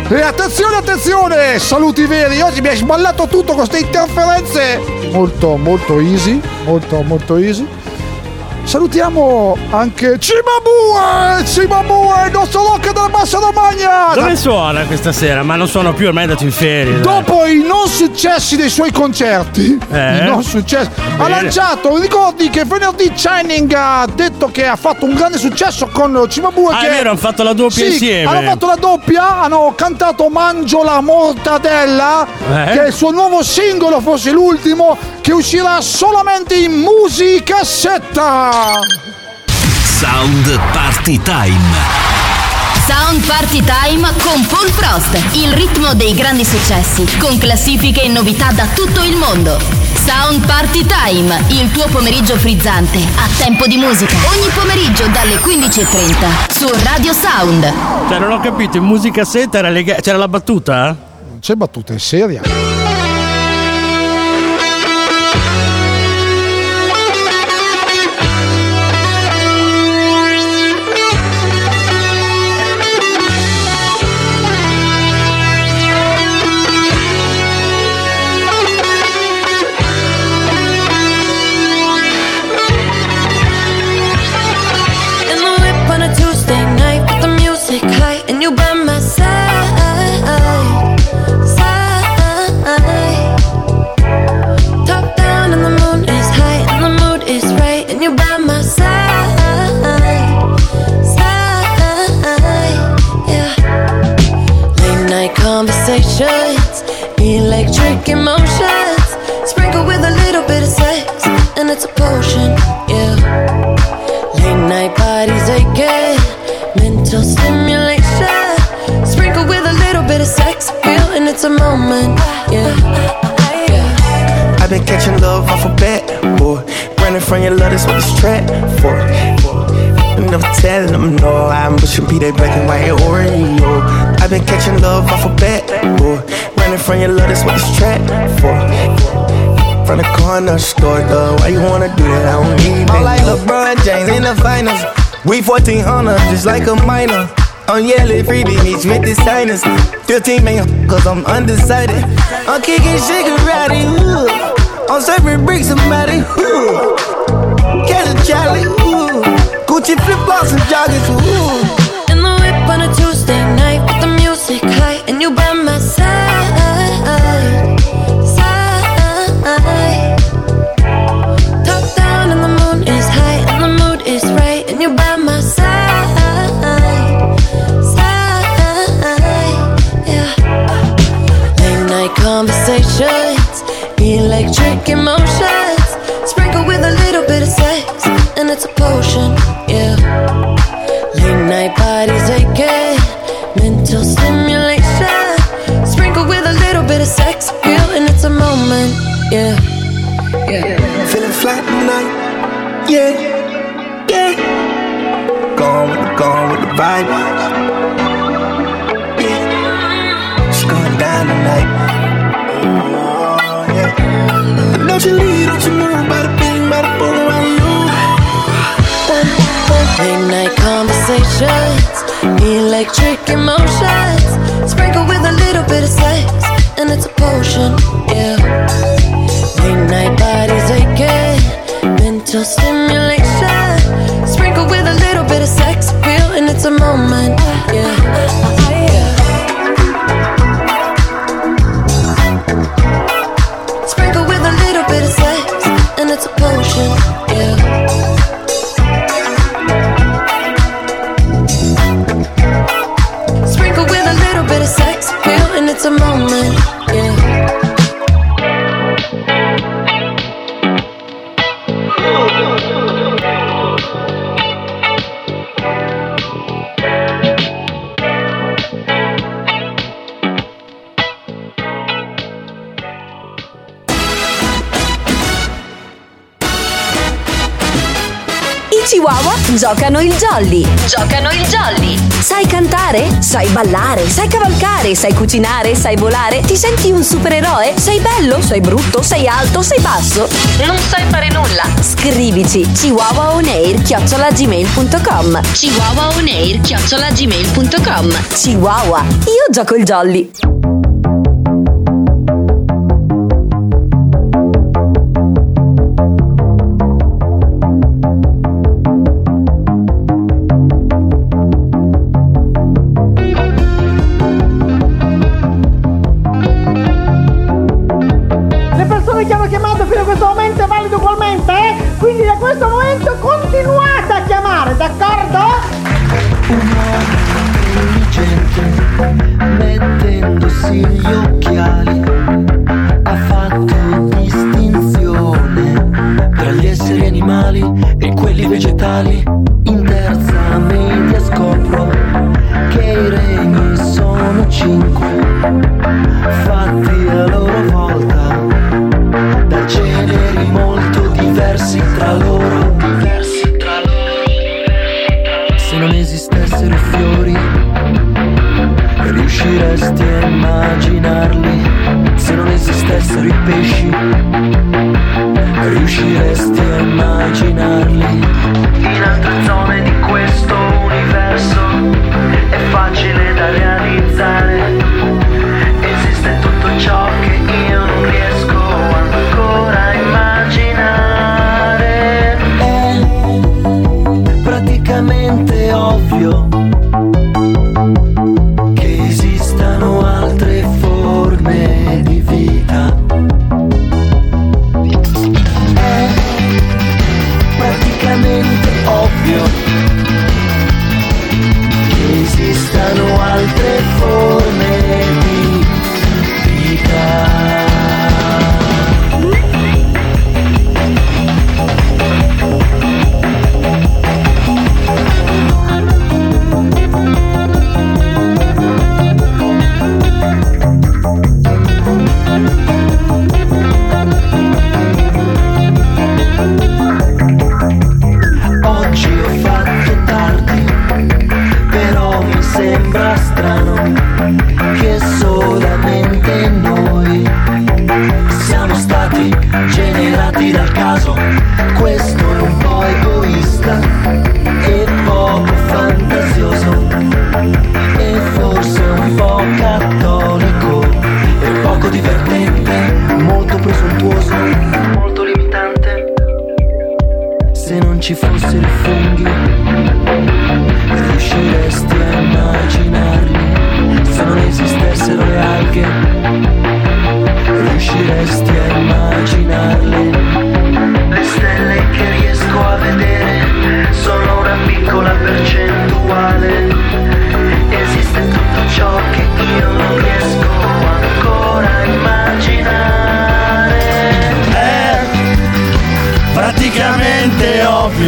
E attenzione, attenzione! Saluti veri, oggi mi hai sballato tutto con queste interferenze. Molto, molto easy. Molto, molto easy. Salutiamo anche Cimabue! Cimabue, il nostro rock della bassa Romagna! Dove suona questa sera? Ma non suono più, ormai è andato in ferie. Dopo i non successi dei suoi concerti, Eh? i non successi, ha lanciato, ricordi che venerdì Shining ha detto che ha fatto un grande successo con Cimabue. Ah, che è vero, hanno fatto la doppia Sì, insieme. Hanno fatto la doppia, hanno cantato Mangio la mortadella, Eh? che è il suo nuovo singolo, forse l'ultimo, che uscirà solamente in musicassetta. Sound Party Time. Sound Party Time con Paul Frost, il ritmo dei grandi successi, con classifiche e novità da tutto il mondo. Sound Party Time, il tuo pomeriggio frizzante, a tempo di musica. Ogni pomeriggio dalle 15.30 su Radio Sound. Cioè, non ho capito, in musica setta era lega- c'era la battuta? C'è battuta, è seria. Electric emotions, sprinkled with a little bit of sex and it's a potion. Yeah. Late night bodies aching, mental stimulation, sprinkled with a little bit of sex appeal, and it's a moment, yeah. I've been catching love off a bat, boy. Running from your love, that's what it's track for. You never telling them no, I'm pushing P that black and white Oreo. I've been catching love off a bat, boy. Running from your love, that's what this track for. From the corner store, though, why you wanna do that? I don't need I'm that. like LeBron James in the finals. We 1400, just like a minor. I'm yelling freebie meets with the signers. 15 man, cause I'm undecided. I'm kicking shigarati, ooh. I'm serving bricks, somebody, ooh. Catch a Charlie, ooh. Gucci flip flops and joggers, ooh. In the whip on a Tuesday jolly. Giocano il jolly. Sai cantare? Sai ballare? Sai cavalcare? Sai cucinare? Sai volare? Ti senti un supereroe? Sei bello? Sei brutto? Sei alto? Sei basso? Non sai fare nulla? Scrivici chihuahuaonair chiocciolagmail.com chihuahuaonair chiocciolagmail.com Chihuahua, io gioco il jolly. to see you.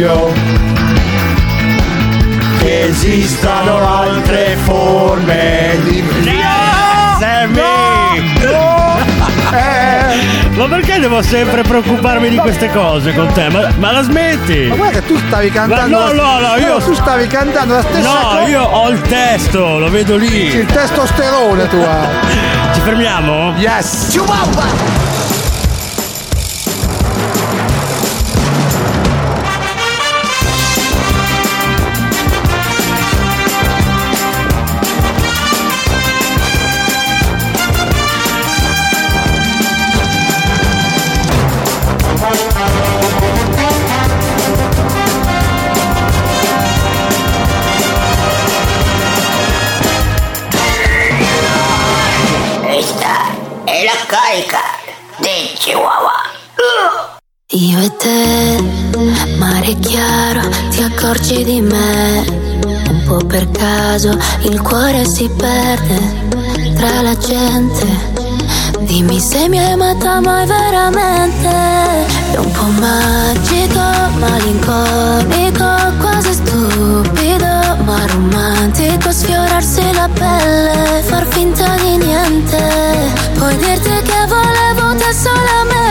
Ovvio che esistano altre forme di vita. Sammy! Ma perché devo sempre preoccuparmi di queste cose con te? Ma, ma la smetti? Ma guarda che tu stavi cantando. Ma no, la- no, no, io- Tu stavi cantando la stessa No, cosa. io ho il testo, lo vedo lì. Il testosterone tu hai. [laughs] Ci fermiamo? Yes! Questa accorgi di me. Un po' per caso il cuore si perde tra la gente. Dimmi se mi hai amata mai veramente. È un po' magico, malinconico, quasi stupido, ma romantico. Sfiorarsi la pelle, far finta di niente. Puoi dirti che volevo te solamente.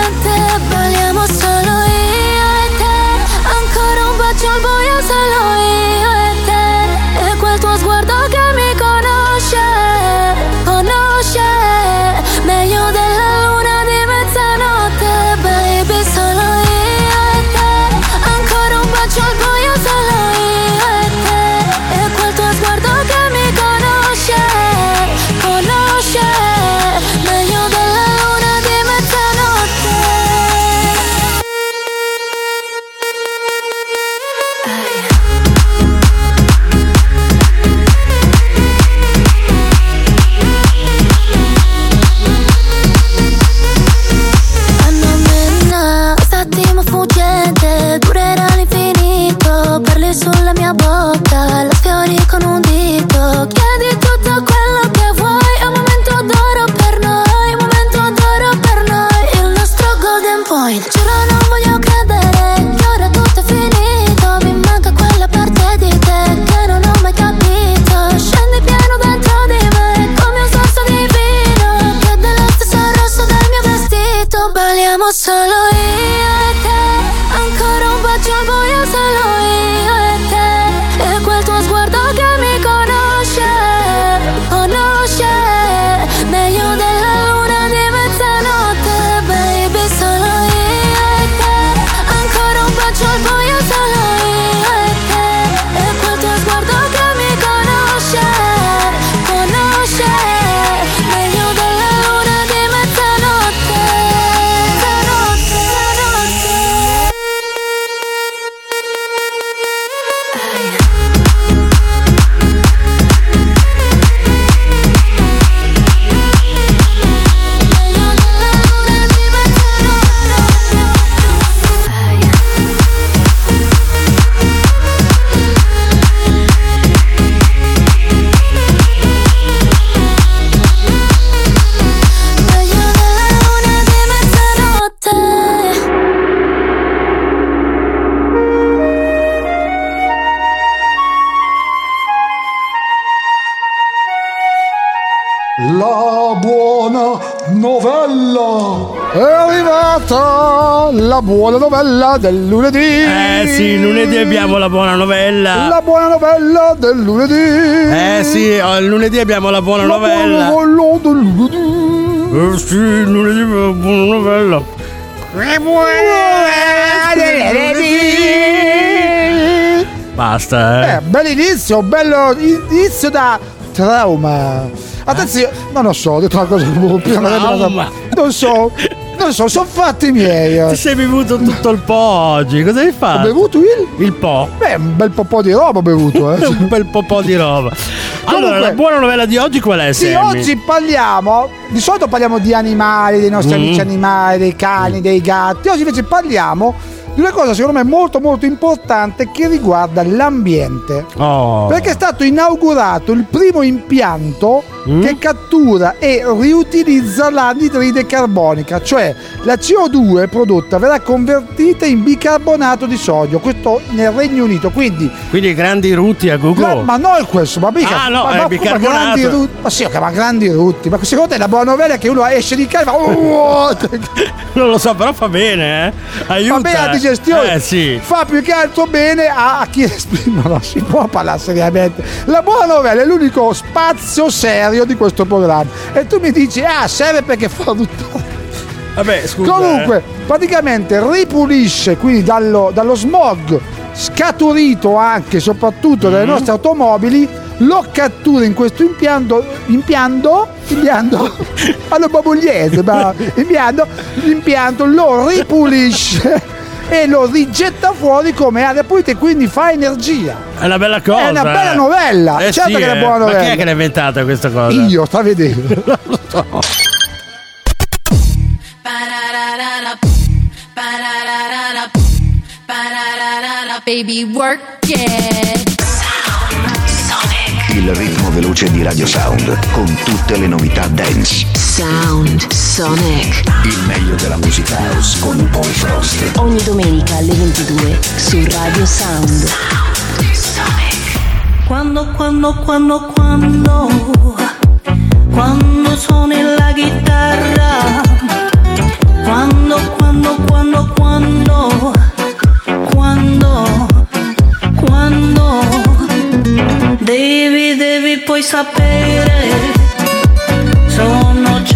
Buona novella del lunedì! Eh sì, lunedì abbiamo la buona novella. La buona novella del lunedì! Eh sì, oh, lunedì abbiamo la buona La novella. buona novella del lunedì! Eh sì, lunedì abbiamo la buona novella. Basta, Eh, eh. bell'inizio, bello inizio da trauma. Attenzione, non lo so, ho detto una cosa prima Trauma. Non so, non so, sono fatti miei. eh. Ti sei bevuto tutto il po' oggi, cosa hai fatto? Ho bevuto il? Il po'. Beh, un bel po' di roba ho bevuto, eh. [laughs] un bel po' di roba. Allora, Comunque- la buona novella di oggi qual è, Sì, Sammy? oggi parliamo, di solito parliamo di animali, dei nostri Mm. amici animali, dei cani, dei gatti. Oggi invece parliamo di una cosa secondo me molto molto importante che riguarda l'ambiente. Oh. Perché è stato inaugurato il primo impianto Mm. che cattura e riutilizza l'anidride carbonica, cioè la CO2 prodotta verrà convertita in bicarbonato di sodio, questo nel Regno Unito. Quindi Quindi grandi rutti a Google. No, ma non questo, ma mica. Ah, no, ma, è ma- ma bicarbonato. grandi rutti. Ma sì, ma grandi rutti. Ma secondo te la buona novella è che uno esce di casa e fa. "Oh", [laughs] non lo so, però fa bene, eh. Aiuta. fa bene digestione. Eh sì. Fa più che altro bene a, a chi esprime. [laughs] No, si può parlare seriamente. La buona novella è l'unico spazio serio di questo programma. E tu mi dici, ah, serve perché fa tutto. Vabbè, scusa. Comunque, eh. praticamente ripulisce quindi dallo, dallo smog scaturito anche e soprattutto Mm. dalle nostre automobili, lo cattura in questo impianto, impianto, impianto, allo [laughs] babugliese, ma impianto, l'impianto lo ripulisce [laughs] e lo rigetta fuori come aria pulita e quindi fa energia. È una bella cosa. È una bella eh. novella, Eh certo sì, che è una eh. buona Ma chi novella. è che l'ha inventata questa cosa? Io, sta a vedere. [laughs] Baby, work it. Il ritmo veloce di Radio Sound con tutte le novità dance. Sound Sonic. Il meglio della musica house con Paul Frost. Ogni domenica alle 22 su Radio Sound. Quando, quando, quando, quando, quando suoni la chitarra, quando, quando, quando, quando, quando, quando, devi, devi poi sapere,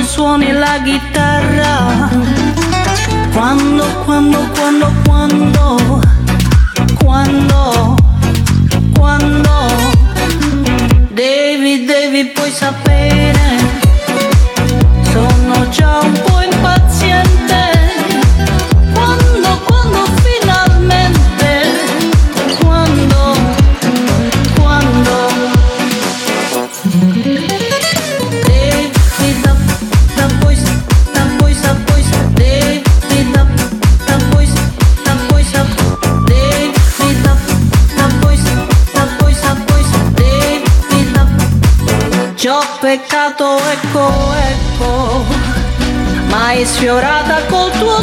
quando suoni la chitarra, quando, quando, quando, quando, quando, quando, devi, devi poi sapere, peccato, ecco, ecco, ma hai sfiorata col tuo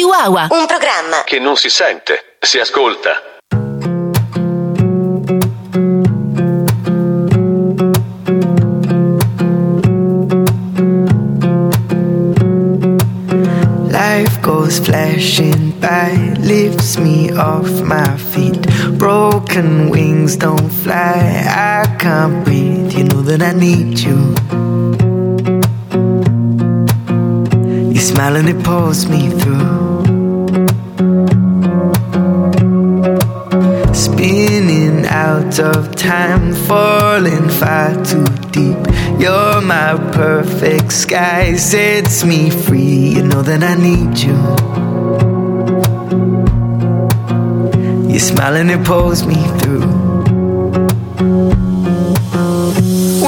Chihuahua. Un programma. Che non si sente, si ascolta. Life goes flashing by, lifts me off my feet. Broken wings don't fly, I can't breathe. You know that I need you. Your smile and it pulls me through. Out of time, falling far too deep. You're my perfect sky, sets me free. You know that I need you. Your and it pulls me through.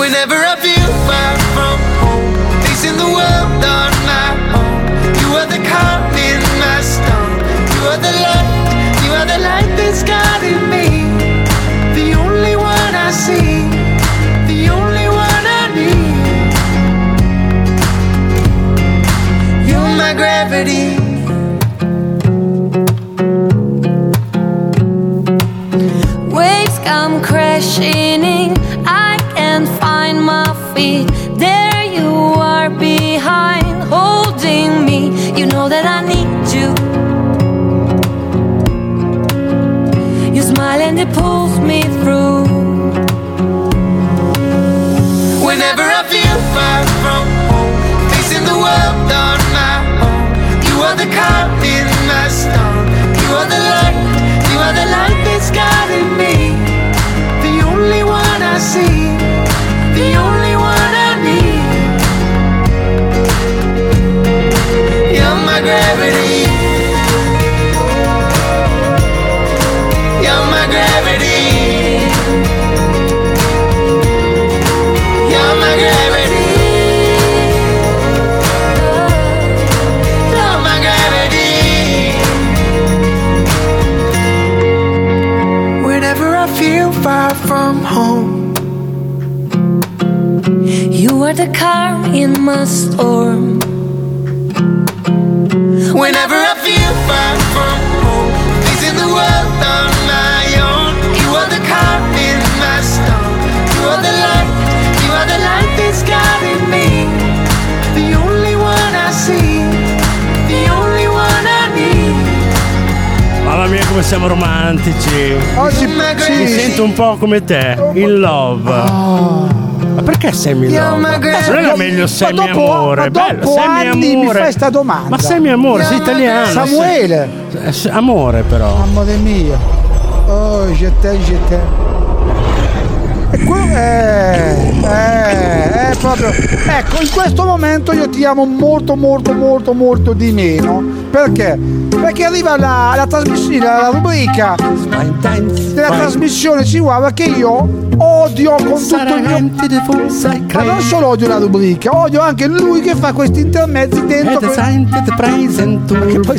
Whenever I feel far from home, facing the world on my own, you are the calm in my storm. You are the light, you are the light that's guiding po' come te, in love. Ma perché semi love? Non era meglio semi ma dopo, amore, ma bello, dopo semi anni mi amore. fai sta domanda. Ma semi amore, sei italiano. Samuele. Se- se- Amore però. Amore mio. Oh, je t'aime, je t'aime. E que- eh, eh, è proprio. Ecco, in questo momento io ti amo molto, molto, molto, molto di meno. Perché? Perché arriva la, la trasmissione, la rubrica della trasmissione Chihuahua che io odio con tutto il mio. Ma non solo odio la rubrica, odio anche lui che fa questi intermezzi dentro. Perché poi,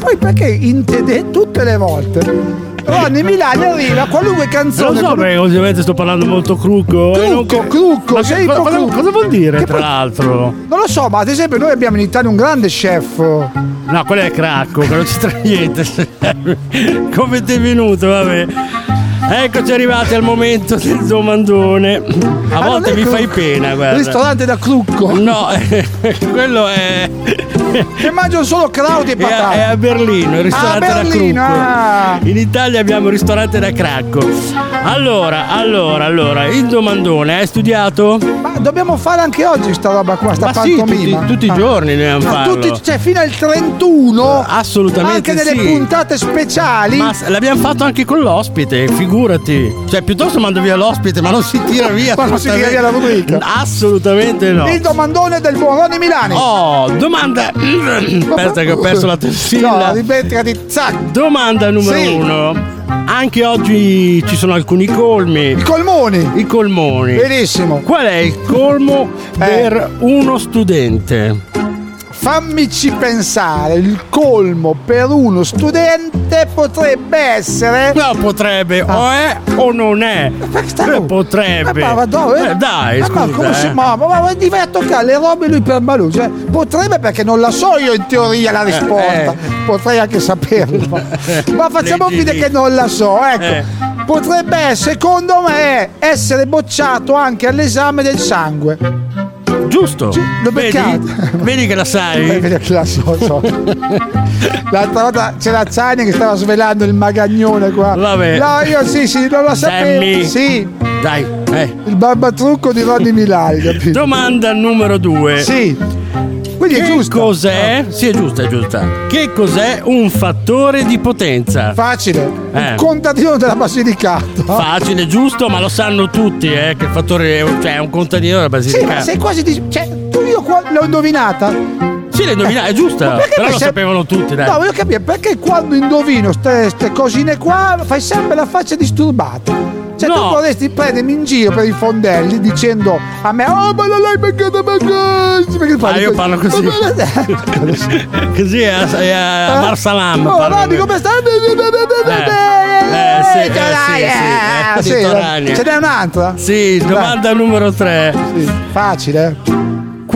poi perché in tutte le volte? Ronny Milani arriva qualunque Non canzone. so qualunque- perché ovviamente sto parlando molto crucco. e non- Crucco, crucco, Ma sei cosa, crucco. cosa vuol dire Che tra poi- l'altro? Non lo so, ma ad esempio noi abbiamo in Italia un grande chef. No, quello è cracco, che non c'entra [laughs] niente. Come ti è venuto, vabbè. Eccoci arrivati al momento del domandone. A Ah, volte mi fai pena, guarda. Ristorante da Crucco. No, [laughs] quello è. Che mangiano solo crauti e patate. è a Berlino, il ristorante Ah, Berlino, da Crucco. ah. In Italia abbiamo il ristorante da Cracco. Allora, allora, allora, il domandone, hai studiato? Dobbiamo fare anche oggi sta roba qua, sta Ma sì, pantomima. tutti, tutti i Ah. giorni Ma farlo. tutti, cioè fino al 31 Assolutamente anche nelle sì. puntate speciali Ma l'abbiamo fatto anche con l'ospite, figurati. Cioè, piuttosto mando via l'ospite, ma non si tira via. [laughs] Ma non si tira via la rubrica. Assolutamente no. il domandone del buon Ronny Milani Oh, domanda. [clears throat] Aspetta che ho perso la no, tessilla. ripetiti zac Domanda numero Sì. uno. Anche oggi ci sono alcuni colmi. i colmoni I colmoni. benissimo Qual è il colmo Eh. per uno studente? Fammici pensare il colmo per uno studente potrebbe essere No, potrebbe, Ah. o è o non è. Eh, potrebbe. Ma, ma dove? Eh, dai, Ma- scusa. ma come si eh. ma, ma, ma, ma ti vai a toccare le robe lui per Malù cioè, potrebbe perché non la so io in teoria la risposta eh. potrei anche saperlo [laughs] ma, facciamo finta che non la so ecco Eh. potrebbe secondo me essere bocciato anche all'esame del sangue Giusto. l'ho Vedi? beccato. Vedi che la sai? [laughs] vedi che la so, so. [laughs] L'altra volta c'era Zani che stava svelando il magagnone qua. Vabbè. No, io sì, sì, non la sapevo. Sammy. Sì, Dai, eh. il barbatrucco di Ronny Milani, capito? Domanda numero due. Sì. Quindi è Che giusto. cos'è? Sì, è giusta, è giusta. Che cos'è un fattore di potenza? Facile. Eh. Il contadino della Basilicata. Facile, giusto, ma lo sanno tutti, eh, che il fattore cioè, è un contadino della Sì, ma Basilicata. sei quasi di... Cioè, tu io qua l'ho indovinata. Sì, l'hai indovinata, è giusta. Perché Però lo sem- sapevano tutti, dai. No, voglio capire perché quando indovino ste cosine qua fai sempre la faccia disturbata. Cioè, tu No. vorresti prendermi in giro per i fondelli dicendo a me, oh, ma non l'hai beccata Perché Ah, io così? parlo così. [laughs] Così è a, è a Marsalam. Oh, parlo Ronny, io. come stai? eh, sì, eh, Ce l'hai, sì, eh, sì, sì, eh, Torania. Ce n'è un'altra? Sì, domanda numero 3. Sì, facile.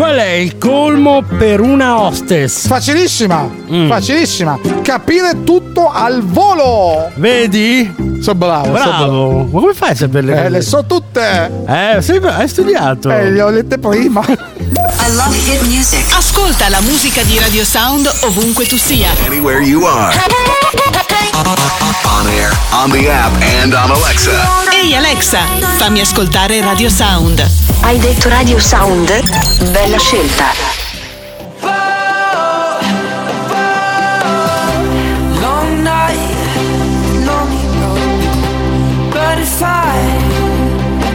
Qual è il colmo per una hostess? Facilissima, Mm. facilissima. Capire tutto al volo. Vedi? Sono bravo, bravo. Bravo. Ma come fai a saperle? Eh, cose? le so tutte. Eh, sei bra- hai studiato. Eh, le ho lette prima. [laughs] I love hit music. Ascolta la musica di Radio Sound ovunque tu sia. Anywhere you are. On air, on the app, and on Alexa. Ehi Alexa, fammi ascoltare Radio Sound. Hai detto Radio Sound? Bella scelta.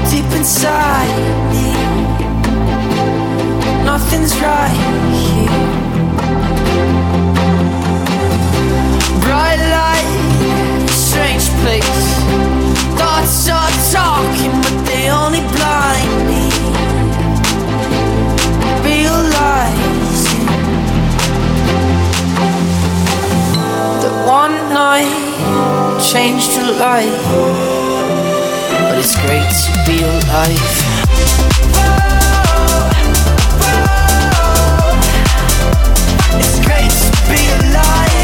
Deep inside me. Nothing's right here. Place. Thoughts are talking, but they only blind me. Realizing that one night changed your life, but it's great to be alive. It's great to be alive.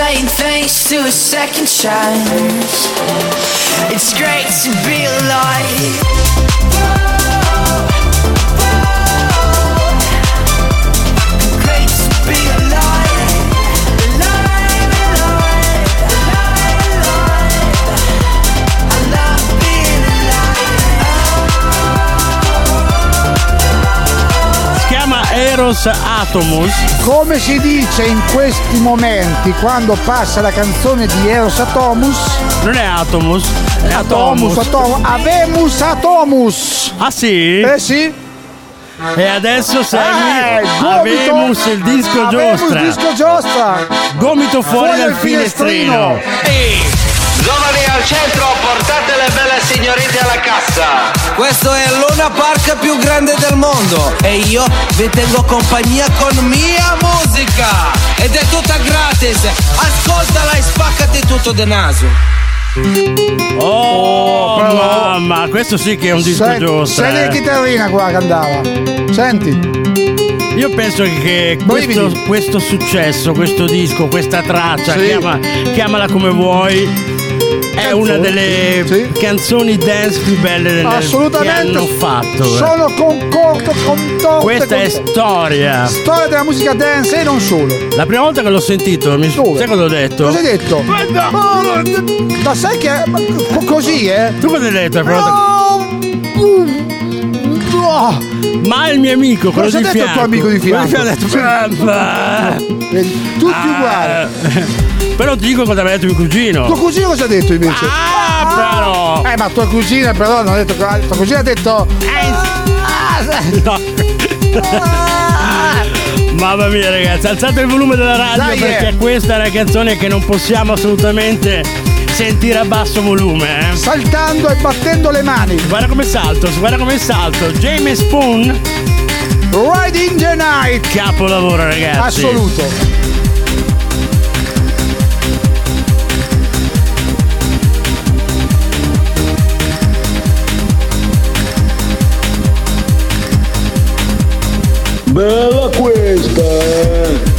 Saying thanks to a second chance. It's great to be alive. Eros Atomus. Come si dice in questi momenti quando passa la canzone di Eros Atomus? Non è Atomus, è Atomus, Atomus, Avemus Atomus. Ah sì? Eh sì. E adesso segui Eh, gomito. Avemus il disco Avemus giostra. disco giostra. Gomito fuori, dal finestrino. Giovani al centro, portate le belle signorine alla cassa. Questo è Luna Park più grande del mondo e io vi tengo compagnia con mia musica ed è tutta gratis. Ascoltala e spaccati tutto de naso. Oh, mamma, questo sì che è un disco Senti, giostra. Senti eh. la chitarrina qua che andava. Senti. Io penso che questo, questo successo, questo disco, questa traccia, Sì. chiama- chiamala come vuoi, è una delle canzoni dance più belle del, che Assolutamente. hanno fatto. eh. Sono concordo con tutte. Questa è con- storia. Storia della musica dance e non solo. La prima volta che l'ho sentito, mi sai cosa ho detto? Cosa hai detto? Ma, ma sai che ma co- così, eh? Tu cosa hai detto? la prima volta? Ma il mio amico, quello Cosa di ha detto il fianco. tuo amico di quello fianco? ha detto, Vedi, Tutti uguali. [laughs] Però ti dico cosa mi ha detto mio cugino. Tuo cugino cosa ha detto invece? Ah, però. Eh, ma tua cugina però non ha detto. Tua cugina ha detto. No. [laughs] Mamma mia ragazzi, alzate il volume della radio Dai, perché eh. questa è una canzone che non possiamo assolutamente sentire a basso volume. Eh. Saltando e battendo le mani. Guarda come salto, guarda come salto. James Spoon. Riding the Night. Capolavoro ragazzi. Assoluto. Bella questa!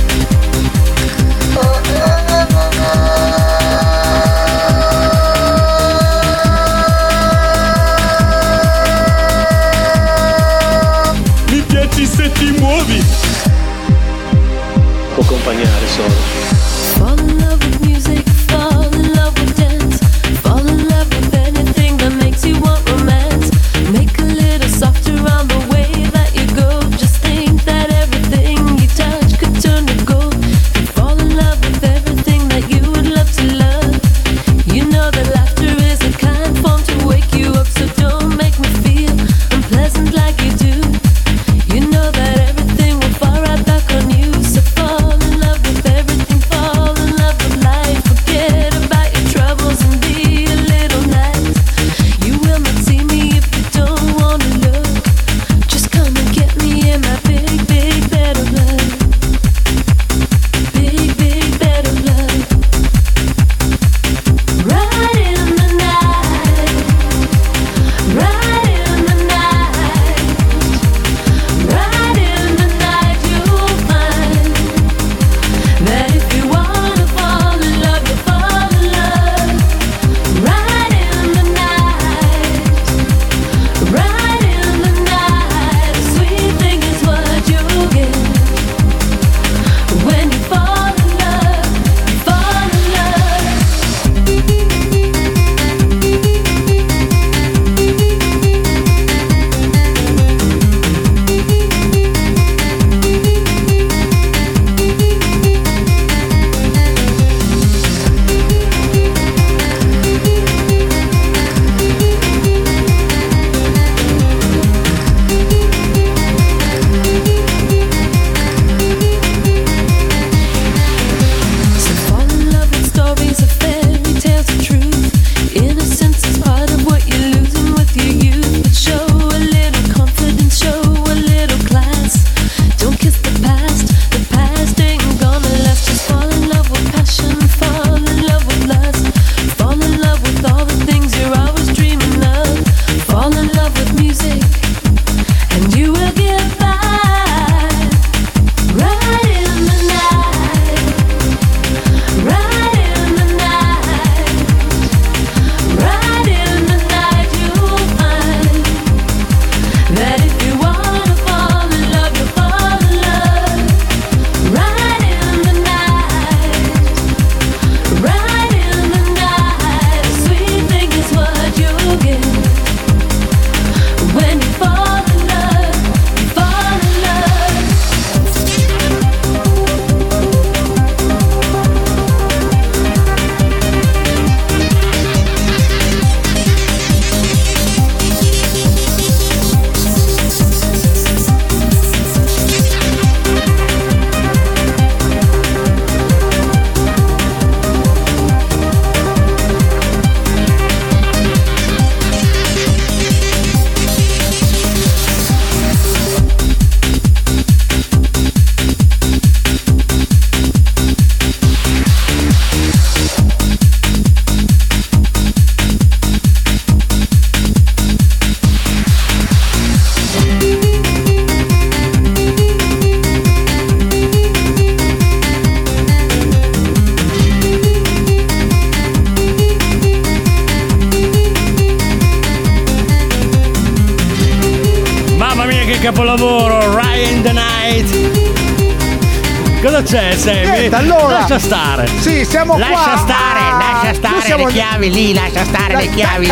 Siamo lascia qua. Stare, lascia Noi stare siamo- le chiavi lì, lascia stare le chiavi lì.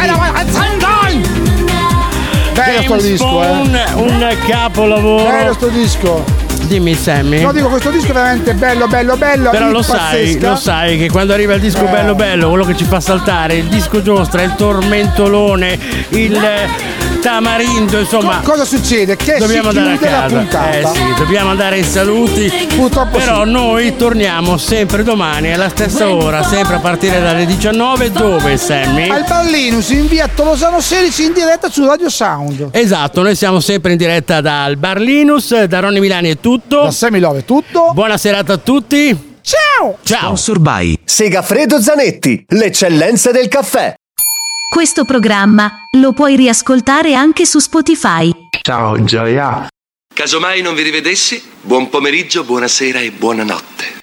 Bello sto disco, eh. Un capolavoro. Bello sto disco. Dimmi Sammy. No, dico, questo disco è veramente bello, bello, bello. Però lo sai, lo sai che quando arriva il disco Eh. bello bello, quello che ci fa saltare, il disco giostra, il tormentolone, il eh, tamarindo, insomma. Co- cosa succede? Che dobbiamo andare a casa. puntata. Eh sì, dobbiamo andare ai saluti. Purtroppo Però sì. noi torniamo sempre domani alla stessa ora, sempre a partire dalle 19. Dove, Sammy? Al Ballinus in via Tolosano 16 in diretta su Radio Sound. Esatto, noi siamo sempre in diretta dal Bar Linus, da Ronny Milani è tutto. Da Sammy Love è tutto. Buona serata a tutti. Ciao! Ciao! Sponsor by Segafredo Zanetti, l'eccellenza del caffè. Questo programma lo puoi riascoltare anche su Spotify. Ciao Gioia. Casomai non vi rivedessi, buon pomeriggio, buonasera e buonanotte.